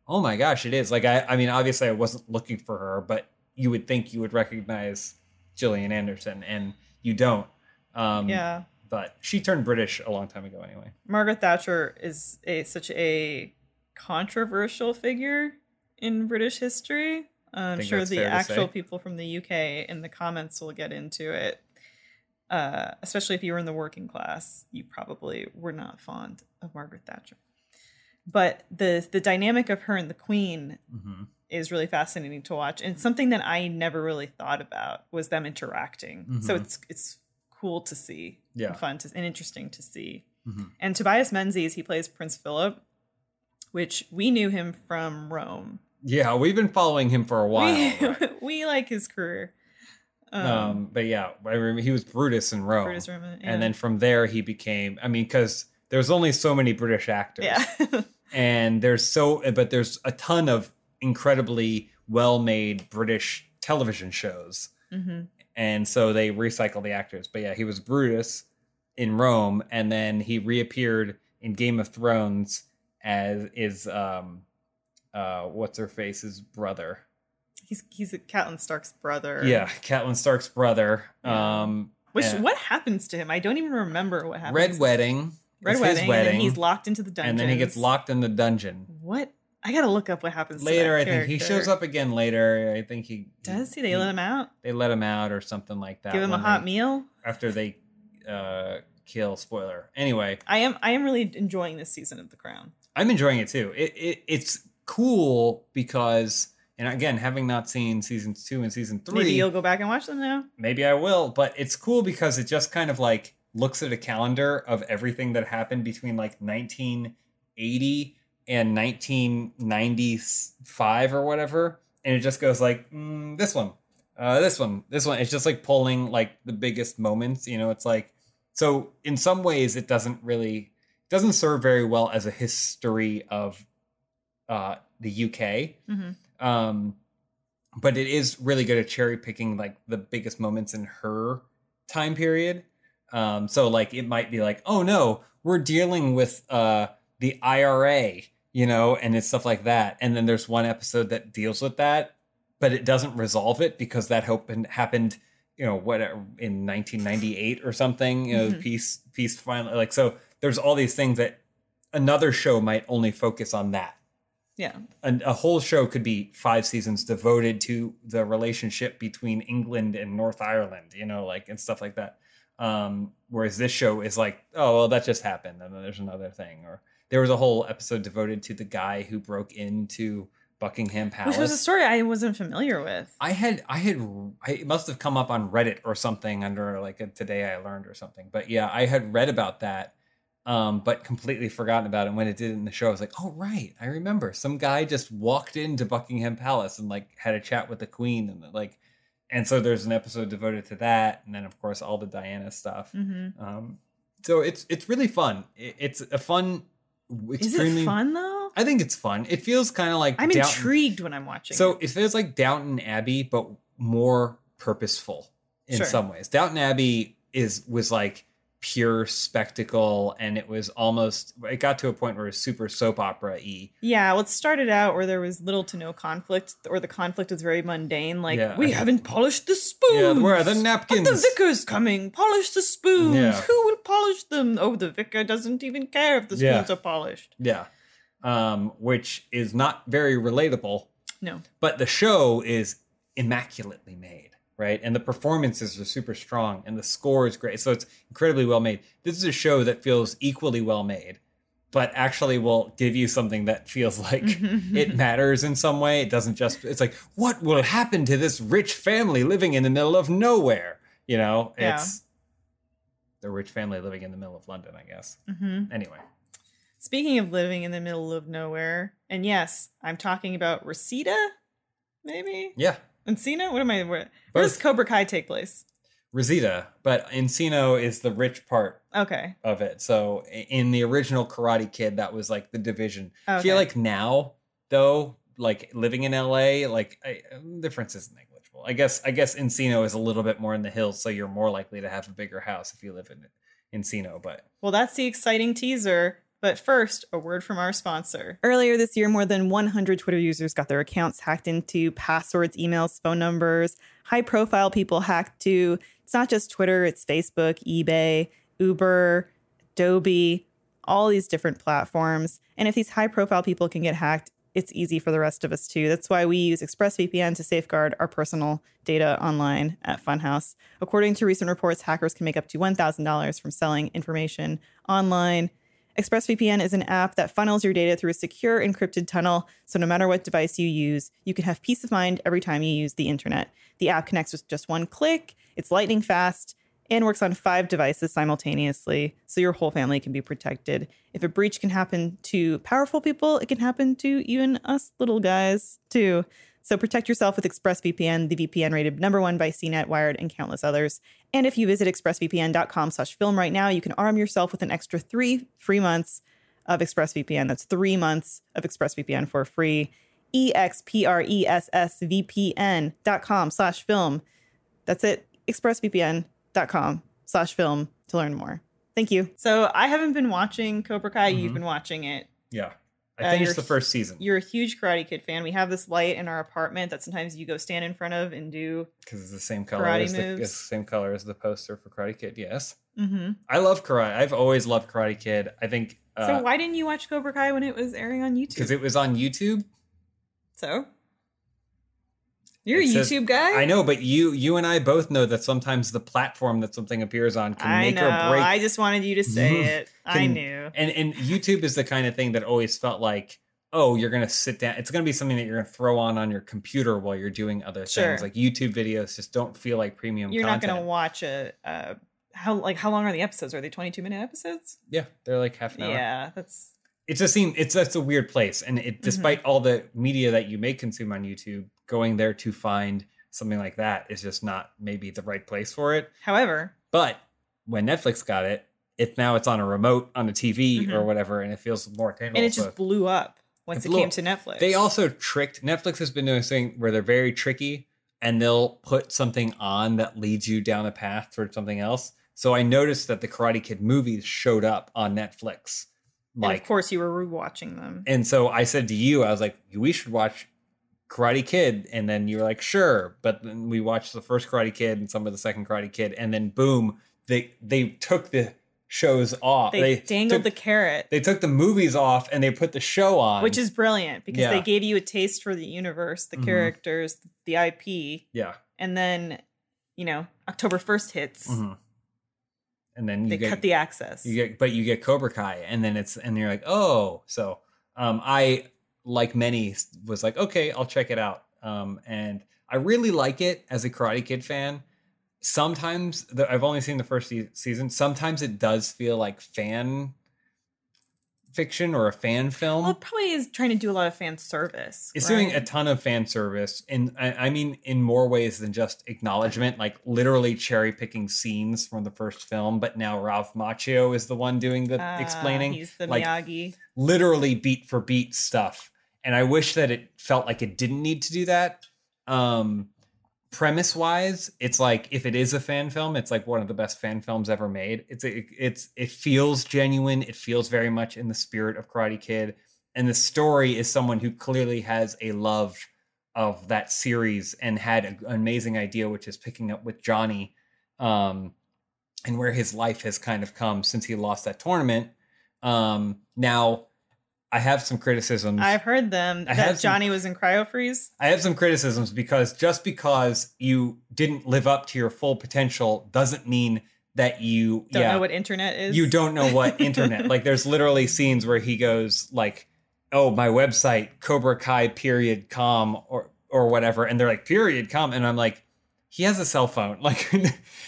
Speaker 2: oh my gosh, it is. Like I I mean, obviously I wasn't looking for her, but you would think you would recognize Gillian Anderson, and you don't. Um,
Speaker 1: Yeah.
Speaker 2: but she turned British a long time ago anyway.
Speaker 1: Margaret Thatcher is a such a controversial figure in British history. Uh, I'm sure the actual people from the UK in the comments will get into it. Uh, especially if you were in the working class, you probably were not fond of Margaret Thatcher. But the the dynamic of her and the Queen
Speaker 2: Mm-hmm.
Speaker 1: is really fascinating to watch and something that I never really thought about was them interacting. So
Speaker 2: Mhm.
Speaker 1: it's it's cool to see,
Speaker 2: Yeah.
Speaker 1: and fun to, and interesting to see.
Speaker 2: Mhm.
Speaker 1: And Tobias Menzies, he plays Prince Philip, which we knew him from Rome.
Speaker 2: Yeah, we've been following him for a while.
Speaker 1: we,
Speaker 2: right?
Speaker 1: we like his career. Um,
Speaker 2: um, but yeah, I remember he was Brutus in Rome,
Speaker 1: Brutus Roman, yeah.
Speaker 2: and then from there he became. I mean, because there's only so many British actors,
Speaker 1: yeah,
Speaker 2: and there's so, but there's a ton of incredibly well-made British television shows,
Speaker 1: hmm
Speaker 2: and so they recycle the actors. But yeah, he was Brutus in Rome, and then he reappeared in Game of Thrones as is um, uh, what's her face's brother.
Speaker 1: he's he's Catelyn Stark's brother.
Speaker 2: Yeah, Catelyn Stark's brother.
Speaker 1: Yeah.
Speaker 2: Um,
Speaker 1: Which
Speaker 2: and
Speaker 1: what happens to him? I don't even remember what happens.
Speaker 2: Red Wedding.
Speaker 1: Red wedding,
Speaker 2: his
Speaker 1: and then he's locked into the dungeon.
Speaker 2: and then he gets locked in the dungeon.
Speaker 1: What? I gotta look up what happens
Speaker 2: Later, I think he shows up again. Later, I think he
Speaker 1: Does he? They let him out.
Speaker 2: They let him out or something like that.
Speaker 1: Give him a hot
Speaker 2: they-
Speaker 1: meal.
Speaker 2: after they uh, kill. Spoiler. Anyway,
Speaker 1: I am. I am really enjoying this season of The Crown.
Speaker 2: I'm enjoying it too. It, it it's cool because, and again, having not seen seasons two and season three,
Speaker 1: Maybe you'll go back and watch them now.
Speaker 2: maybe I will, but it's cool because it just kind of like looks at a calendar of everything that happened between like 1980 and 1995 or whatever, and it just goes like mm, this one, uh, this one, this one. It's just like pulling like the biggest moments. You know, it's like so. In some ways, it doesn't really doesn't serve very well as a history of uh, the UK
Speaker 1: hmm
Speaker 2: um but it is really good at cherry picking like the biggest moments in her time period um so like it might be like oh no we're dealing with uh the IRA you know and it's stuff like that and then there's one episode that deals with that but it doesn't resolve it because that happened happened you know what in 1998 or something you know
Speaker 1: Mhm.
Speaker 2: peace peace finally like so there's all these things that another show might only focus on that
Speaker 1: Yeah.
Speaker 2: a, a whole show could be five seasons devoted to the relationship between England and North Ireland, you know, like and stuff like that. Um, whereas this show is like, oh well, that just happened, and then there's another thing, or there was a whole episode devoted to the guy who broke into Buckingham Palace.
Speaker 1: Which was a story I wasn't familiar with.
Speaker 2: I had I had I, it must have come up on Reddit or something under like a today I learned or something. But yeah, I had read about that um, but completely forgotten about it. And when it did in the show, I was like, oh right, I remember. Some guy just walked into Buckingham Palace and like had a chat with the Queen and like, and so there's an episode devoted to that, and then of course all the Diana stuff.
Speaker 1: Mm-hmm.
Speaker 2: Um, so it's it's really fun. It, it's a fun.
Speaker 1: Is it fun though?
Speaker 2: I think it's fun. It feels kind of like
Speaker 1: I'm
Speaker 2: Downton.
Speaker 1: intrigued when I'm watching.
Speaker 2: So
Speaker 1: it.
Speaker 2: it feels like Downton Abbey, but more purposeful in
Speaker 1: Sure.
Speaker 2: some ways. Downton Abbey is was like pure spectacle, and it was almost. It got to a point where it was super soap opera y.
Speaker 1: yeah, well, it started out where there was little to no conflict, or the conflict was very mundane. Like
Speaker 2: Yeah.
Speaker 1: we haven't polished the spoons.
Speaker 2: Yeah, where are the
Speaker 1: But
Speaker 2: napkins?
Speaker 1: the vicar's coming. Polish the spoons.
Speaker 2: Yeah.
Speaker 1: Who will polish them? Oh, the vicar doesn't even care if the
Speaker 2: Yeah.
Speaker 1: spoons are polished.
Speaker 2: yeah, um, which is not very relatable.
Speaker 1: No.
Speaker 2: but the show is immaculately made right? And the performances are super strong and the score is great. So it's incredibly well made. This is a show that feels equally well made but actually will give you something that feels like it matters in some way. It doesn't just it's like what will happen to this rich family living in the middle of nowhere? You know
Speaker 1: Yeah.
Speaker 2: it's the rich family living in the middle of london i guess.
Speaker 1: Hmm
Speaker 2: anyway.
Speaker 1: Speaking of living in the middle of nowhere, and yes, I'm talking about Reseda, maybe?
Speaker 2: Yeah
Speaker 1: Encino. What am I? Where, where does Cobra Kai take place?
Speaker 2: Reseda but encino is the rich part
Speaker 1: Okay.
Speaker 2: of it. So in the original Karate Kid, that was like the division. I feel like now, though, like living in LA, like I, the difference is negligible. I guess I guess Encino is a little bit more in the hills, so you're more likely to have a bigger house if you live in Encino. But
Speaker 1: Well, that's the exciting teaser. But first, a word from our sponsor. Earlier this year, more than 100 Twitter users got their accounts hacked into passwords, emails, phone numbers. High profile people hacked too. It's not just Twitter, it's Facebook, eBay, Uber, Adobe, all these different platforms. And if these high profile people can get hacked, it's easy for the rest of us too. That's why we use ExpressVPN to safeguard our personal data online at Funhouse. According to recent reports, hackers can make up to $1,000 from selling information online. ExpressVPN is an app that funnels your data through a secure encrypted tunnel, so no matter what device you use, you can have peace of mind every time you use the internet. The app connects with just one click, it's lightning fast, and works on five devices simultaneously, so your whole family can be protected. If a breach can happen to powerful people, it can happen to even us little guys, too. So protect yourself with ExpressVPN, the VPN rated number one by CNET, Wired, and countless others. And if you visit expressvpn.com slash film right now, you can arm yourself with an extra three free months of ExpressVPN. That's three months of ExpressVPN for free. E E-X-P-R-E-S-S-V-P-N dot com slash film. That's it. ExpressVPN.com slash film to learn more. Thank you. So I haven't been watching Cobra Kai. You've
Speaker 2: Mhm.
Speaker 1: been watching it.
Speaker 2: yeah, I
Speaker 1: Uh,
Speaker 2: finished
Speaker 1: you're-
Speaker 2: the first season
Speaker 1: You're a huge Karate Kid fan. We have this light in our apartment that sometimes you go stand in front of and do.
Speaker 2: because it's the same color as the, it's the same color as the poster for Karate Kid. Yes,
Speaker 1: Mm-hmm.
Speaker 2: I love karate. I've always loved Karate Kid. I think
Speaker 1: so why didn't you watch Cobra Kai when it was airing on YouTube?
Speaker 2: because it was on YouTube.
Speaker 1: so you're a
Speaker 2: It says-
Speaker 1: YouTube guy.
Speaker 2: I know, but you you and I both know that sometimes the platform that something appears on can
Speaker 1: I
Speaker 2: make
Speaker 1: know.
Speaker 2: or break.
Speaker 1: I just wanted you to say it. I knew.
Speaker 2: and and YouTube is the kind of thing that always felt like, oh, you're gonna sit down. It's gonna be something that you're gonna throw on on your computer while you're doing other
Speaker 1: Sure.
Speaker 2: things. Like YouTube videos just don't feel like premium.
Speaker 1: You're
Speaker 2: content.
Speaker 1: not going to watch a. Uh, how like how long are the episodes? Are they 22 minute episodes?
Speaker 2: Yeah, they're like half an hour.
Speaker 1: Yeah, that's
Speaker 2: it just seems it's that's a weird place and
Speaker 1: Mm-hmm.
Speaker 2: it despite all the media that you may consume on youtube going there to find something like that is just not maybe the right place for it
Speaker 1: However,
Speaker 2: but when netflix got it if now it's on a remote on a tv or
Speaker 1: Mhm.
Speaker 2: whatever and it feels more attainable
Speaker 1: and it
Speaker 2: so-
Speaker 1: just blew up once
Speaker 2: It
Speaker 1: it, came
Speaker 2: up.
Speaker 1: to Netflix.
Speaker 2: they also tricked netflix has been doing this thing where they're very tricky and they'll put something on that leads you down a path towards something else so i noticed that the karate kid movies showed up on netflix
Speaker 1: and of course you were rewatching them.
Speaker 2: And so I said to you, I was like, we should watch Karate Kid. And then you were like, sure. But then we watched the first Karate Kid and some of the second Karate Kid. And then boom, they they took the shows off.
Speaker 1: They, dangled
Speaker 2: took,
Speaker 1: the carrot,
Speaker 2: they took the movies off and they put the show on.
Speaker 1: which is brilliant because
Speaker 2: Yeah.
Speaker 1: they gave you a taste for the universe, the
Speaker 2: Mhm.
Speaker 1: characters, the IP,
Speaker 2: yeah.
Speaker 1: and then you know October 1st hits.
Speaker 2: Mhm. And then you
Speaker 1: They
Speaker 2: get
Speaker 1: cut the access.
Speaker 2: you get but you get Cobra Kai, and then it's and you're like, oh, so um, I like many was like, okay, I'll check it out, um, and I really like it as a Karate Kid fan. Sometimes the, I've only seen the first se- season. Sometimes it does feel like fan fiction or a fan film.
Speaker 1: well, it probably is trying to do a lot of fan service.
Speaker 2: It's doing a ton of fan service, and I, I mean in more ways than just acknowledgement, like literally cherry picking scenes from the first film. But now Ralph Macchio is the one doing the
Speaker 1: Ah,
Speaker 2: explaining,
Speaker 1: He's the
Speaker 2: like
Speaker 1: Miyagi.
Speaker 2: literally beat for beat stuff. And I wish that it felt like it didn't need to do that. Um, premise wise, it's like if it is a fan film, it's like one of the best fan films ever made. It's it, it's it feels genuine. It feels very much in the spirit of Karate Kid, and the story is someone who clearly has a love of that series and had an amazing idea, which is picking up with Johnny, um, and where his life has kind of come since he lost that tournament. Um, now, I have some criticisms.
Speaker 1: I've heard them
Speaker 2: I
Speaker 1: that
Speaker 2: have some-
Speaker 1: Johnny was in cryo freeze.
Speaker 2: I have some criticisms because just because you didn't live up to your full potential doesn't mean that you
Speaker 1: Don't
Speaker 2: yeah
Speaker 1: know what internet is.
Speaker 2: you don't know what internet like there's literally scenes where he goes like oh my website cobra kai period com or or whatever and they're like period com and i'm like he has a cell phone like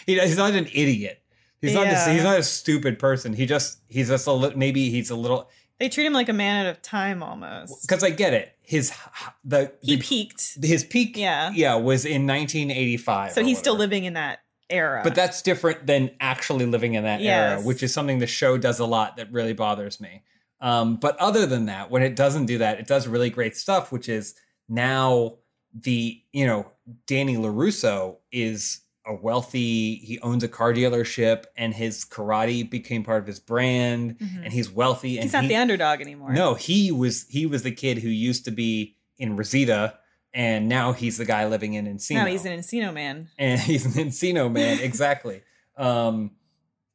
Speaker 2: he, he's not an idiot he's not
Speaker 1: Yeah.
Speaker 2: he's not a stupid person he just he's just a li- maybe he's a little
Speaker 1: They treat him like a man out of time almost.
Speaker 2: because i get it his the,
Speaker 1: He
Speaker 2: the
Speaker 1: peaked,
Speaker 2: his peak
Speaker 1: Yeah.
Speaker 2: yeah was in 1985
Speaker 1: so he's still living in that era.
Speaker 2: but that's different than actually living in that era which is something the show does a lot that really bothers me um, but other than that when it doesn't do that it does really great stuff which is now the you know danny larusso is a wealthy he owns a car dealership and his karate became part of his brand
Speaker 1: Mhm.
Speaker 2: and he's wealthy and
Speaker 1: he's not
Speaker 2: he-
Speaker 1: the underdog anymore.
Speaker 2: no, he was he was the kid who used to be in Reseda, and now he's the guy living in Encino.
Speaker 1: now he's an Encino man.
Speaker 2: and he's an Encino man, exactly. um,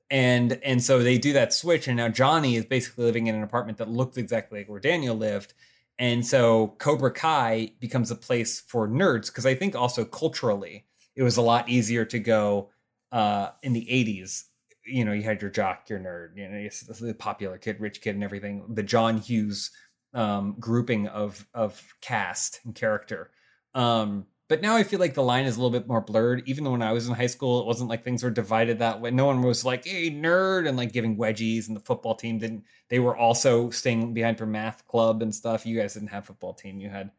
Speaker 2: and and so they do that switch, and now Johnny is basically living in an apartment that looks exactly like where Daniel lived. And so Cobra Kai becomes a place for nerds because I think also culturally it was a lot easier to go uh, in the 80s. You know, you had your jock, your nerd, you know, the popular kid, rich kid, and everything. The John Hughes um, grouping of of cast and character. Um, but now I feel like the line is a little bit more blurred. Even though when I was in high school, it wasn't like things were divided that way. No one was like, "Hey, nerd," and like giving wedgies, and the football team didn't. They were also staying behind for math club and stuff. You guys didn't have football team. You had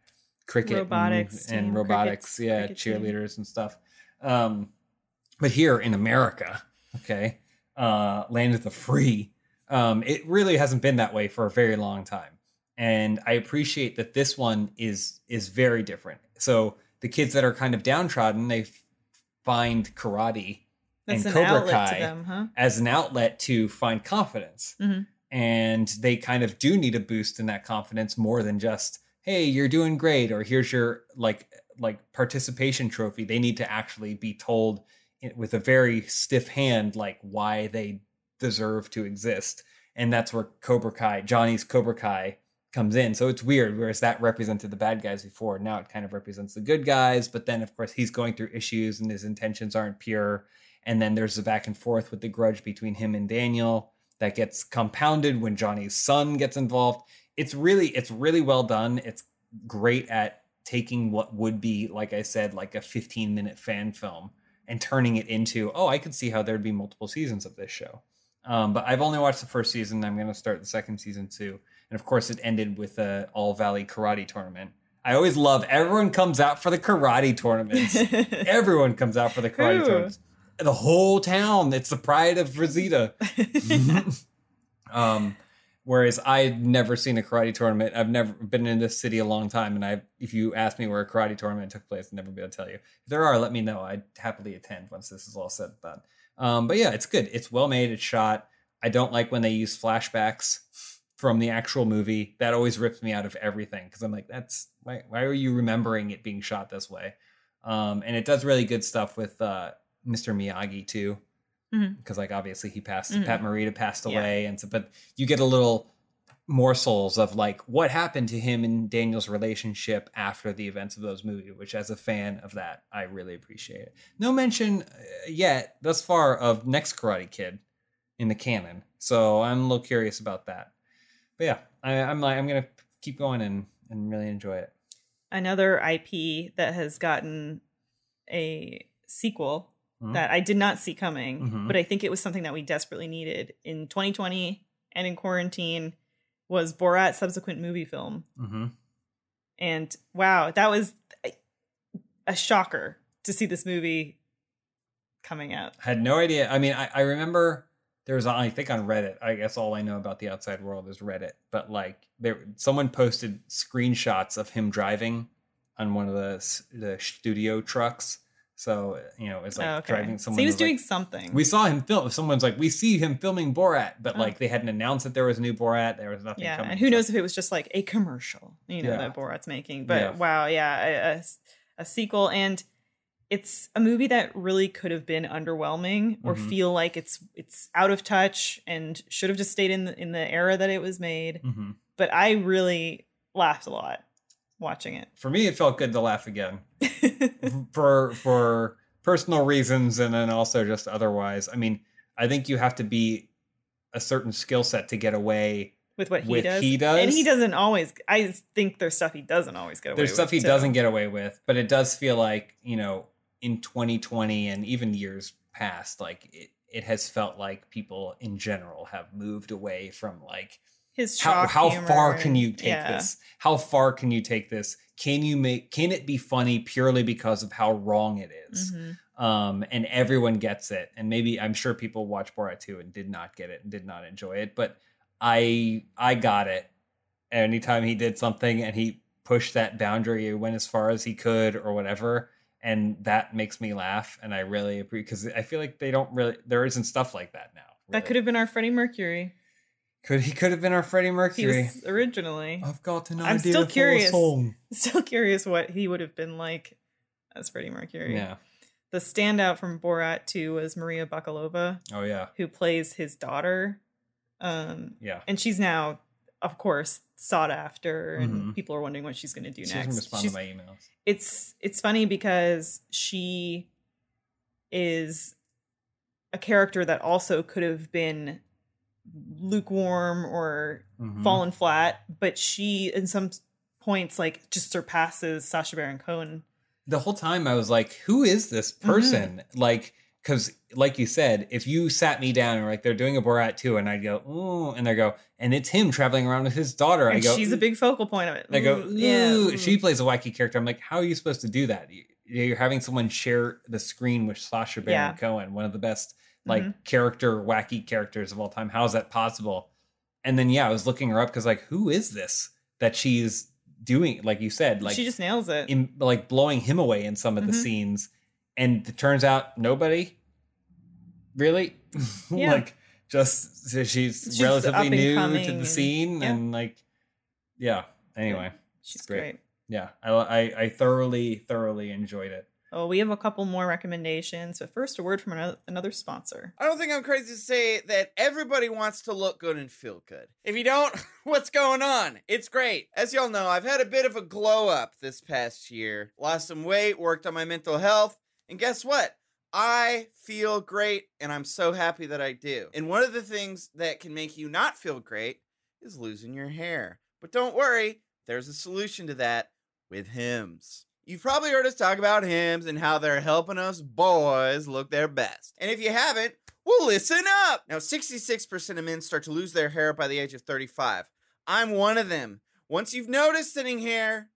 Speaker 2: cricket, and-
Speaker 1: Robotics
Speaker 2: and,
Speaker 1: team,
Speaker 2: robotics,
Speaker 1: cricket-
Speaker 2: yeah,
Speaker 1: cricket team.
Speaker 2: cheerleaders and stuff. Um, but here in America, okay, uh, land of the free, um, it really hasn't been that way for a very long time, and I appreciate that this one is is very different. So the kids that are kind of downtrodden, they f- find karate
Speaker 1: That's
Speaker 2: and
Speaker 1: an
Speaker 2: Cobra Kai
Speaker 1: them, huh?
Speaker 2: as an outlet to find confidence.
Speaker 1: Mhm.
Speaker 2: And they kind of do need a boost in that confidence more than just, hey, you're doing great, or here's your like like participation trophy. They need to actually be told with a very stiff hand like why they deserve to exist. And that's where Cobra Kai, Johnny's Cobra Kai comes in. So it's weird, whereas that represented the bad guys before. Now it kind of represents the good guys. But then, of course, he's going through issues and his intentions aren't pure. And then there's the back and forth with the grudge between him and Daniel that gets compounded when Johnny's son gets involved. It's really, it's really well done. It's great at taking what would be, like I said, like a 15 minute fan film and turning it into, oh, I could see how there'd be multiple seasons of this show. Um, but I've only watched the first season. I'm going to start the second season too. And of course, it ended with a All Valley Karate tournament. I always love everyone comes out for the karate tournaments. everyone comes out for the karate
Speaker 1: Who?
Speaker 2: tournaments. The whole town. It's the pride of Reseda. um, whereas I've never seen a karate tournament. I've never been in this city a long time, and I, if you ask me where a karate tournament took place, I'd never be able to tell you. If there are, let me know. I'd happily attend once this is all said and done. Um, but yeah, it's good. It's well made. It's shot. I don't like when they use flashbacks from the actual movie. That always rips me out of everything because I'm like, that's why. Why are you remembering it being shot this way? Um, and it does really good stuff with uh, Mr. Miyagi too,
Speaker 1: Mhm.
Speaker 2: because like obviously he passed.
Speaker 1: Mhm.
Speaker 2: Pat Morita passed
Speaker 1: Yeah.
Speaker 2: away, and so but you get a little morsels of like what happened to him and Daniel's relationship after the events of those movies, which as a fan of that, I really appreciate it. No mention uh, yet thus far of next Karate Kid, in the canon. So I'm a little curious about that. But yeah, I, I'm like I'm gonna keep going and and really enjoy it.
Speaker 1: Another IP that has gotten a sequel
Speaker 2: Mhm.
Speaker 1: that I did not see coming,
Speaker 2: Mhm.
Speaker 1: but I think it was something that we desperately needed in 2020 and in quarantine was Borat subsequent movie film.
Speaker 2: Mm-hmm.
Speaker 1: And wow, that was a- a shocker to see this movie coming out.
Speaker 2: I Had no idea. I mean, I, I remember there was I think on Reddit. I guess all I know about the outside world is Reddit. But like, there someone posted screenshots of him driving on one of the the studio trucks. So you know, it's like
Speaker 1: Oh, okay.
Speaker 2: driving
Speaker 1: so
Speaker 2: someone.
Speaker 1: he was doing
Speaker 2: like,
Speaker 1: something.
Speaker 2: we saw him film. Someone's like, we see him filming Borat, but
Speaker 1: Oh.
Speaker 2: like they hadn't announced that there was a new Borat. There was nothing.
Speaker 1: yeah,
Speaker 2: coming.
Speaker 1: and who
Speaker 2: So-
Speaker 1: knows if it was just like a commercial, you know,
Speaker 2: Yeah.
Speaker 1: that Borat's making. But
Speaker 2: Yeah.
Speaker 1: wow, yeah, a sequel, and it's a movie that really could have been underwhelming or
Speaker 2: Mhm.
Speaker 1: feel like it's it's out of touch and should have just stayed in the, in the era that it was made.
Speaker 2: Mhm.
Speaker 1: But I really laughed a lot watching it.
Speaker 2: For me, it felt good to laugh again. for for personal reasons and then also just otherwise. I mean, I think you have to be a certain skill set to get away.
Speaker 1: with what he
Speaker 2: With
Speaker 1: does.
Speaker 2: he
Speaker 1: and he
Speaker 2: does?
Speaker 1: doesn't always. I think there's stuff he doesn't always get away.
Speaker 2: There's
Speaker 1: with,
Speaker 2: stuff he
Speaker 1: too.
Speaker 2: doesn't get away with, but it does feel like, you know, in 2020 and even years past, like it, it has felt like people in general have moved away from like
Speaker 1: His
Speaker 2: how, how far can you take
Speaker 1: yeah.
Speaker 2: this? How far can you take this? Can you make can it be funny purely because of how wrong it is?
Speaker 1: Mhm.
Speaker 2: um, and everyone gets it. And maybe I'm sure people watch Borat 2 and did not get it and did not enjoy it, but I I got it. Anytime he did something and he pushed that boundary, he went as far as he could or whatever, and that makes me laugh. And I really appreciate because I feel like they don't really there isn't stuff like that now.
Speaker 1: That could have been our Freddie Mercury.
Speaker 2: Could he could have been our Freddie
Speaker 1: He
Speaker 2: Mercury.
Speaker 1: was originally.
Speaker 2: I've got an
Speaker 1: I'm
Speaker 2: idea
Speaker 1: still curious. Still curious what he would have been like as Freddie Mercury.
Speaker 2: Yeah.
Speaker 1: The standout from Borat 2 was Maria Bakalova,
Speaker 2: Oh yeah.
Speaker 1: who plays his daughter. Um,
Speaker 2: Yeah.
Speaker 1: and she's now, of course, sought after, and
Speaker 2: Mhm.
Speaker 1: people are wondering what she's going to do
Speaker 2: She
Speaker 1: next.
Speaker 2: respond
Speaker 1: She's-
Speaker 2: to my emails.
Speaker 1: it's it's funny because she is a character that also could have been lukewarm or
Speaker 2: Mhm.
Speaker 1: fallen flat, but she in some points like just surpasses Sacha Baron Cohen.
Speaker 2: the whole time I was like, who is this
Speaker 1: Mm-hmm.
Speaker 2: person? Like, because like you said, if you sat me down and like they're doing a Borat 2, and I'd go, ooh, and they go, and it's him traveling around with his daughter. I go,
Speaker 1: she's a big focal point of it.
Speaker 2: I go,
Speaker 1: Ooh, yeah.
Speaker 2: ooh. She plays a wacky character. I'm like, how are you supposed to do that? You- You're having someone share the screen with Sacha Baron
Speaker 1: Yeah.
Speaker 2: Cohen, one of the best like
Speaker 1: Mhm.
Speaker 2: character wacky characters of all time. How is that possible? And then yeah, I was looking her up because like, who is this that she's doing? Like you said, like
Speaker 1: she just nails it.
Speaker 2: in like blowing him away in some of the
Speaker 1: Mhm.
Speaker 2: scenes and it turns out nobody really
Speaker 1: Yeah.
Speaker 2: like just so she's,
Speaker 1: She's
Speaker 2: relatively new to the
Speaker 1: and-
Speaker 2: scene
Speaker 1: yeah.
Speaker 2: and like yeah anyway
Speaker 1: She's
Speaker 2: great.
Speaker 1: great.
Speaker 2: yeah I, I i thoroughly thoroughly enjoyed it
Speaker 1: Oh, we have a couple more recommendations, but first, a word from another, another sponsor.
Speaker 3: I don't think I'm crazy to say that everybody wants to look good and feel good. If you don't, what's going on? It's great. As y'all know, I've had a bit of a glow up this past year. Lost some weight, worked on my mental health, and guess what? I feel great, and I'm so happy that I do. And one of the things that can make you not feel great is losing your hair. But don't worry, there's a solution to that with Hims. You've probably heard us talk about Hims and how they're helping us boys look their best. And if you haven't, well, listen up. Now, 66% of men start to lose their hair by the age of 35. I'm one of them. Once you've noticed thinning hair,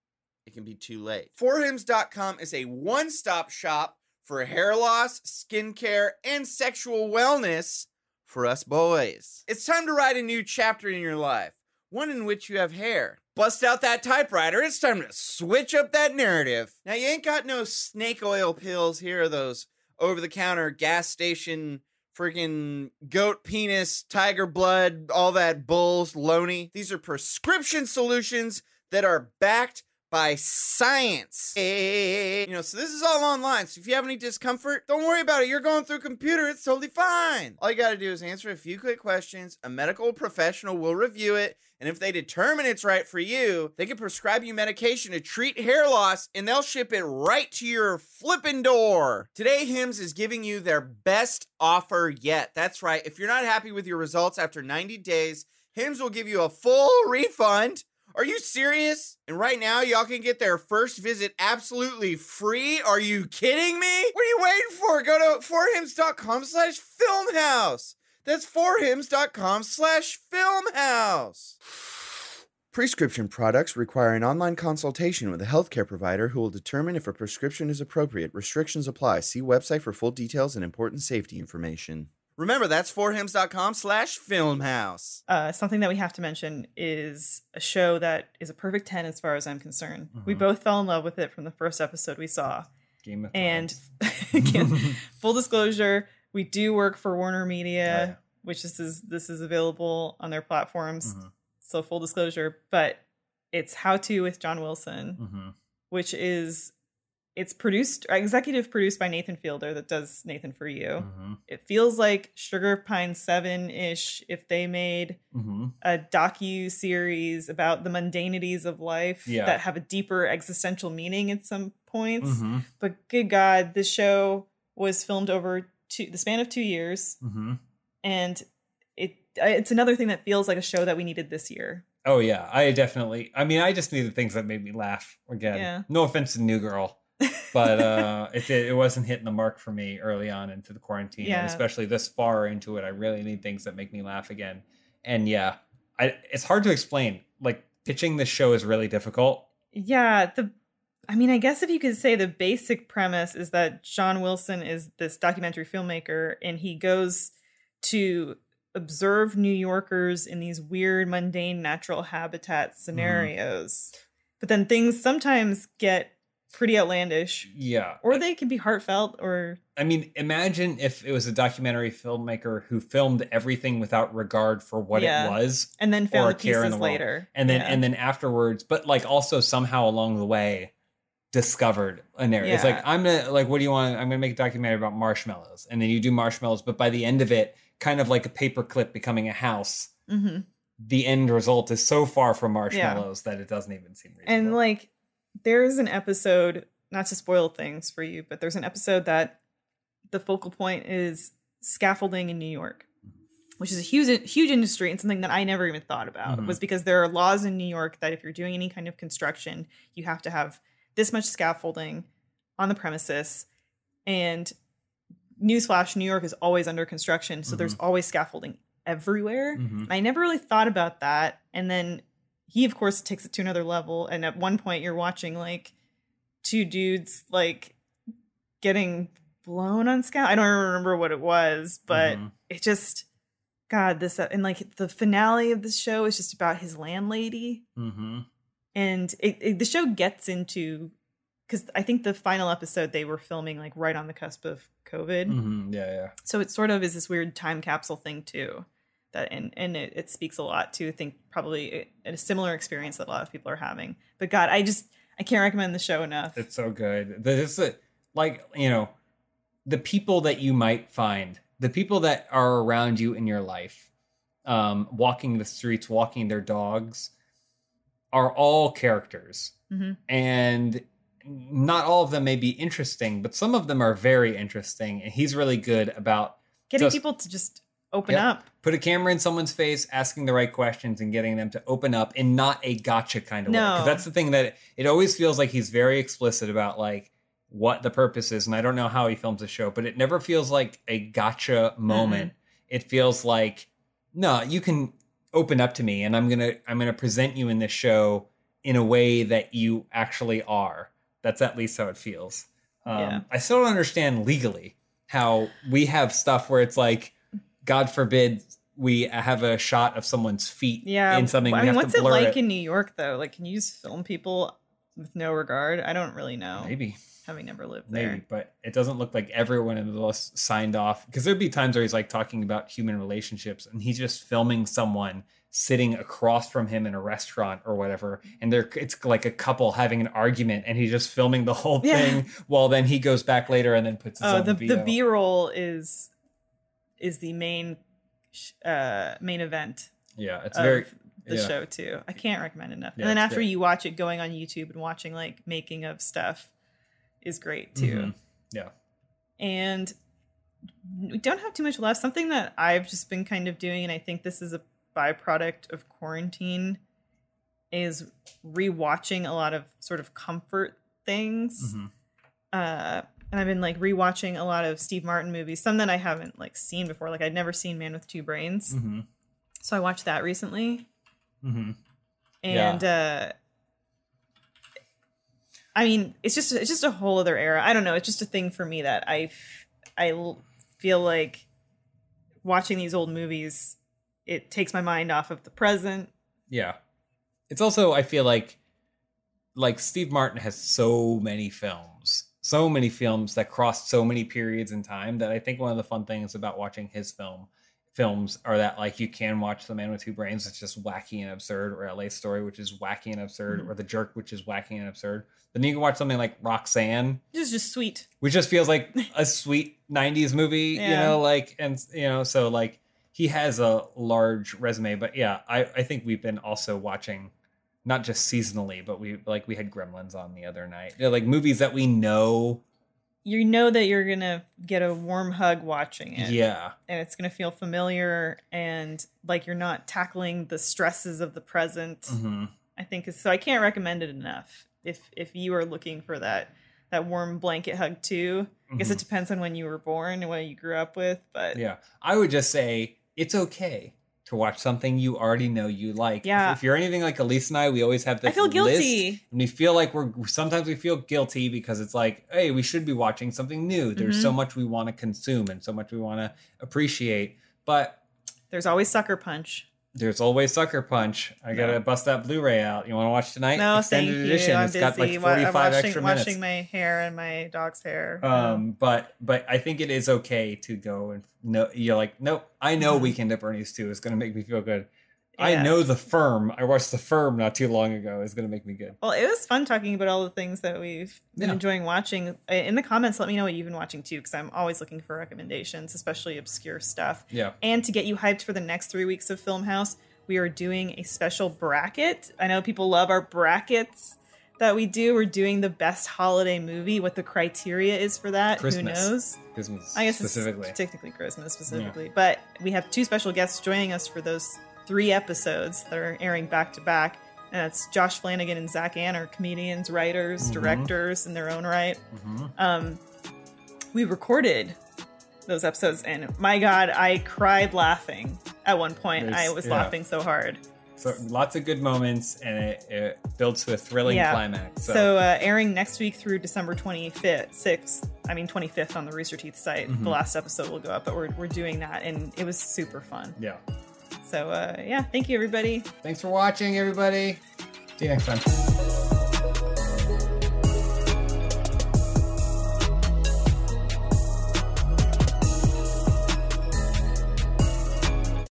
Speaker 3: it can be too late. Forhims.com is a one stop shop for hair loss, skincare, and sexual wellness for us boys. It's time to write a new chapter in your life, one in which you have hair. Bust out that typewriter. It's time to switch up that narrative. Now, you ain't got no snake oil pills here, those over the counter gas station freaking goat penis, tiger blood, all that bulls, loney. These are prescription solutions that are backed by science. You know, so this is all online. So if you have any discomfort, don't worry about it. You're going through computer. It's totally fine. All you got to do is answer a few quick questions. A medical professional will review it. And if they determine it's right for you, they can prescribe you medication to treat hair loss and they'll ship it right to your flipping door. Today, Hims is giving you their best offer yet. That's right. If you're not happy with your results after 90 days, Hims will give you a full refund. Are you serious? And right now, y'all can get their first visit absolutely free. Are you kidding me? What are you waiting for? Go to forhims.com slash filmhouse. That's forhims.com slash filmhouse. Prescription products require an online consultation with a healthcare provider who will determine if a prescription is appropriate. Restrictions apply. See website for full details and important safety information. Remember, that's forhims.com slash filmhouse.
Speaker 1: Uh, something that we have to mention is a show that is a perfect 10 as far as I'm concerned. We
Speaker 2: Mhm.
Speaker 1: both fell in love with it from the first episode we saw.
Speaker 2: Game of
Speaker 1: And
Speaker 2: Thrones.
Speaker 1: again, full disclosure, we do work for Warner Media,
Speaker 2: Oh, yeah.
Speaker 1: which this is this is available on their platforms.
Speaker 2: Mhm.
Speaker 1: So full disclosure, but it's How to with John Wilson,
Speaker 2: Mhm.
Speaker 1: which is it's produced executive produced by Nathan Fielder that does Nathan for You.
Speaker 2: Mhm.
Speaker 1: It feels like Sugar Pine 7-ish if they made
Speaker 2: Mhm.
Speaker 1: a docu series about the mundanities of life
Speaker 2: Yeah.
Speaker 1: that have a deeper existential meaning at some points.
Speaker 2: Mhm.
Speaker 1: But good God, this show was filmed over two, the span of two years,
Speaker 2: Mhm.
Speaker 1: and it it's another thing that feels like a show that we needed this year.
Speaker 2: Oh yeah, I definitely. I mean, I just needed things that made me laugh again.
Speaker 1: Yeah.
Speaker 2: No offense to New Girl, but uh, it it wasn't hitting the mark for me early on into the quarantine,
Speaker 1: Yeah.
Speaker 2: and especially this far into it. I really need things that make me laugh again. And yeah, I it's hard to explain. Like pitching this show is really difficult.
Speaker 1: Yeah, the I mean, I guess if you could say the basic premise is that John Wilson is this documentary filmmaker and he goes to observe New Yorkers in these weird, mundane natural habitat scenarios. But then things sometimes get pretty outlandish
Speaker 2: Yeah,
Speaker 1: or they can be heartfelt or
Speaker 2: I mean, imagine if it was a documentary filmmaker who filmed everything without regard for what
Speaker 1: Yeah.
Speaker 2: it was,
Speaker 1: and then found
Speaker 2: a
Speaker 1: the pieces
Speaker 2: the
Speaker 1: later.
Speaker 2: and then
Speaker 1: Yeah.
Speaker 2: and then afterwards, but like also somehow along the way discovered an area. It's like I'm gonna like, what do you want? I'm gonna make a documentary about marshmallows, and then you do marshmallows, but by the end of it, kind of like a paperclip becoming a house.
Speaker 1: Mhm.
Speaker 2: The end result is so far from marshmallows that it doesn't even seem reasonable.
Speaker 1: And like there's an episode, not to spoil things for you, but there's an episode that the focal point is scaffolding in New York, which is a huge huge industry and something that I never even thought about.
Speaker 2: Mhm.
Speaker 1: Was because there are laws in New York that if you're doing any kind of construction, you have to have this much scaffolding on the premises. And newsflash, New York is always under construction, so there's always scaffolding everywhere.
Speaker 2: Mhm.
Speaker 1: I never really thought about that. And then he, of course, takes it to another level. And at one point, you're watching like two dudes like getting blown on scout. I don't remember what it was, but
Speaker 2: Mhm.
Speaker 1: it just, God, this and like the finale of the show is just about his landlady,
Speaker 2: Mhm.
Speaker 1: and it, it- the show gets into because I think the final episode they were filming like right on the cusp of COVID
Speaker 2: Mhm. yeah, yeah.
Speaker 1: so it sort of is this weird time capsule thing too that and and it, it speaks a lot to i think probably a, a similar experience that a lot of people are having but god i just i can't recommend the show enough
Speaker 2: It's so good. This is like you know, the people that you might find, the people that are around you in your life, um, walking the streets, walking their dogs, are all characters,
Speaker 1: Mhm.
Speaker 2: and not all of them may be interesting, but some of them are very interesting. And he's really good about
Speaker 1: getting
Speaker 2: just-
Speaker 1: people to just open
Speaker 2: Yep.
Speaker 1: up
Speaker 2: put a camera in someone's face, asking the right questions, and getting them to open up in not a gotcha kind of way. Because that's the thing that it always feels like he's very explicit about like what the purpose is. And I don't know how he films the show, but it never feels like a gotcha moment. It feels like, no, you can open up to me and I'm gonna I'm gonna present you in this show in a way that you actually are. That's at least how it feels. Um,
Speaker 1: Yeah.
Speaker 2: I still don't understand legally how we have stuff where it's like, God forbid we have a shot of someone's feet
Speaker 1: yeah
Speaker 2: in something.
Speaker 1: i mean what's it like
Speaker 2: it.
Speaker 1: in new york though like can you just film people with no regard i don't really know
Speaker 2: Maybe,
Speaker 1: having never lived there
Speaker 2: maybe, but it doesn't look like everyone in the list signed off because there'd be times where he's like talking about human relationships and he's just filming someone sitting across from him in a restaurant or whatever and they're it's like a couple having an argument and he's just filming the whole
Speaker 1: Yeah.
Speaker 2: thing while then he goes back later and then puts his
Speaker 1: Oh,
Speaker 2: own
Speaker 1: the the B roll is is the main uh main event
Speaker 2: yeah it's
Speaker 1: of
Speaker 2: very
Speaker 1: the
Speaker 2: yeah.
Speaker 1: show too. I can't recommend enough.
Speaker 2: Yeah,
Speaker 1: and then after
Speaker 2: great.
Speaker 1: you watch it, going on YouTube and watching like making of stuff is great too.
Speaker 2: Mhm. yeah
Speaker 1: And we don't have too much left. Something that I've just been kind of doing, and I think this is a byproduct of quarantine, is rewatching a lot of sort of comfort things.
Speaker 2: Mhm.
Speaker 1: Uh, and I've been like rewatching a lot of Steve Martin movies, some that I haven't like seen before. Like I'd never seen Man with Two Brains,
Speaker 2: Mhm.
Speaker 1: so I watched that recently.
Speaker 2: Mhm.
Speaker 1: and uh i mean it's just it's just a whole other era i don't know it's just a thing for me that I I feel like watching these old movies it takes my mind off of the present
Speaker 2: Yeah. It's also I feel like like Steve Martin has so many films. So many films that crossed so many periods in time that I think one of the fun things about watching his film films are that like you can watch The Man with Two Brains, it's just wacky and absurd, or LA Story, which is wacky and absurd,
Speaker 1: Mhm.
Speaker 2: or The Jerk, which is wacky and absurd. Then you can watch something like Roxanne,
Speaker 1: it's just sweet
Speaker 2: which just feels like a sweet 90s movie you know like and you know so like he has a large resume but yeah i i think we've been also watching not just seasonally but we like we had gremlins on the other night They're like movies that we know
Speaker 1: you know that you're gonna get a warm hug watching it
Speaker 2: yeah
Speaker 1: and it's gonna feel familiar and like you're not tackling the stresses of the present
Speaker 2: hmm
Speaker 1: I think so. I can't recommend it enough. If if you are looking for that that warm blanket hug too, I guess it depends on when you were born and what you grew up with. But
Speaker 2: Mm-hmm. yeah i would just say it's okay to watch something you already know you like
Speaker 1: Yeah.
Speaker 2: if, you're anything like elise and i we always have this
Speaker 1: I feel
Speaker 2: list
Speaker 1: guilty.
Speaker 2: and we feel like we're sometimes we feel guilty because it's like hey we should be watching something new there's
Speaker 1: Mhm.
Speaker 2: so much we want to consume and so much we want to appreciate but
Speaker 1: There's always Sucker Punch.
Speaker 2: There's always sucker punch i gotta
Speaker 1: No.
Speaker 2: bust that blu-ray out you want to watch tonight
Speaker 1: No,
Speaker 2: extended
Speaker 1: thank
Speaker 2: edition
Speaker 1: you. I'm
Speaker 2: it's
Speaker 1: busy
Speaker 2: got like
Speaker 1: wa- I'm washing,
Speaker 2: extra minutes
Speaker 1: washing my hair and my dog's hair.
Speaker 2: um but but i think it is okay to go and no you're like nope i know
Speaker 1: Mhm.
Speaker 2: weekend at bernie's 2 is gonna make me feel good i know the firm i watched the firm not too long ago is gonna make me good
Speaker 1: Well, it was fun talking about all the things that we've been
Speaker 2: Yeah.
Speaker 1: enjoying watching. Uh, In the comments, let me know what you've been watching too, because I'm always looking for recommendations, especially obscure stuff.
Speaker 2: yeah
Speaker 1: And to get you hyped for the next three weeks of Film House, we are doing a special bracket. I know people love our brackets that we do. We're doing the best holiday movie. What the criteria is for that,
Speaker 2: Christmas.
Speaker 1: who knows?
Speaker 2: Christmas
Speaker 1: I guess
Speaker 2: specifically
Speaker 1: it's technically Christmas specifically, but we have two special guests joining us for those three episodes that are airing back to back. And that's Josh Flanagan and Zach Anner are comedians, writers,
Speaker 2: Mhm.
Speaker 1: directors in their own right.
Speaker 2: Mhm.
Speaker 1: Um, we recorded those episodes, and my God, I cried laughing at one point. I was
Speaker 2: yeah.
Speaker 1: laughing so hard.
Speaker 2: So lots of good moments, and it, it builds to a thrilling
Speaker 1: Yeah.
Speaker 2: climax. So,
Speaker 1: So, uh, airing next week through December 25th, 6th, I mean 25th on the Rooster Teeth site.
Speaker 2: Mhm.
Speaker 1: The last episode will go up, but we're, we're doing that, and it was super fun.
Speaker 2: yeah.
Speaker 1: So, uh, yeah, thank you, everybody.
Speaker 2: Thanks for watching, everybody. See you next time.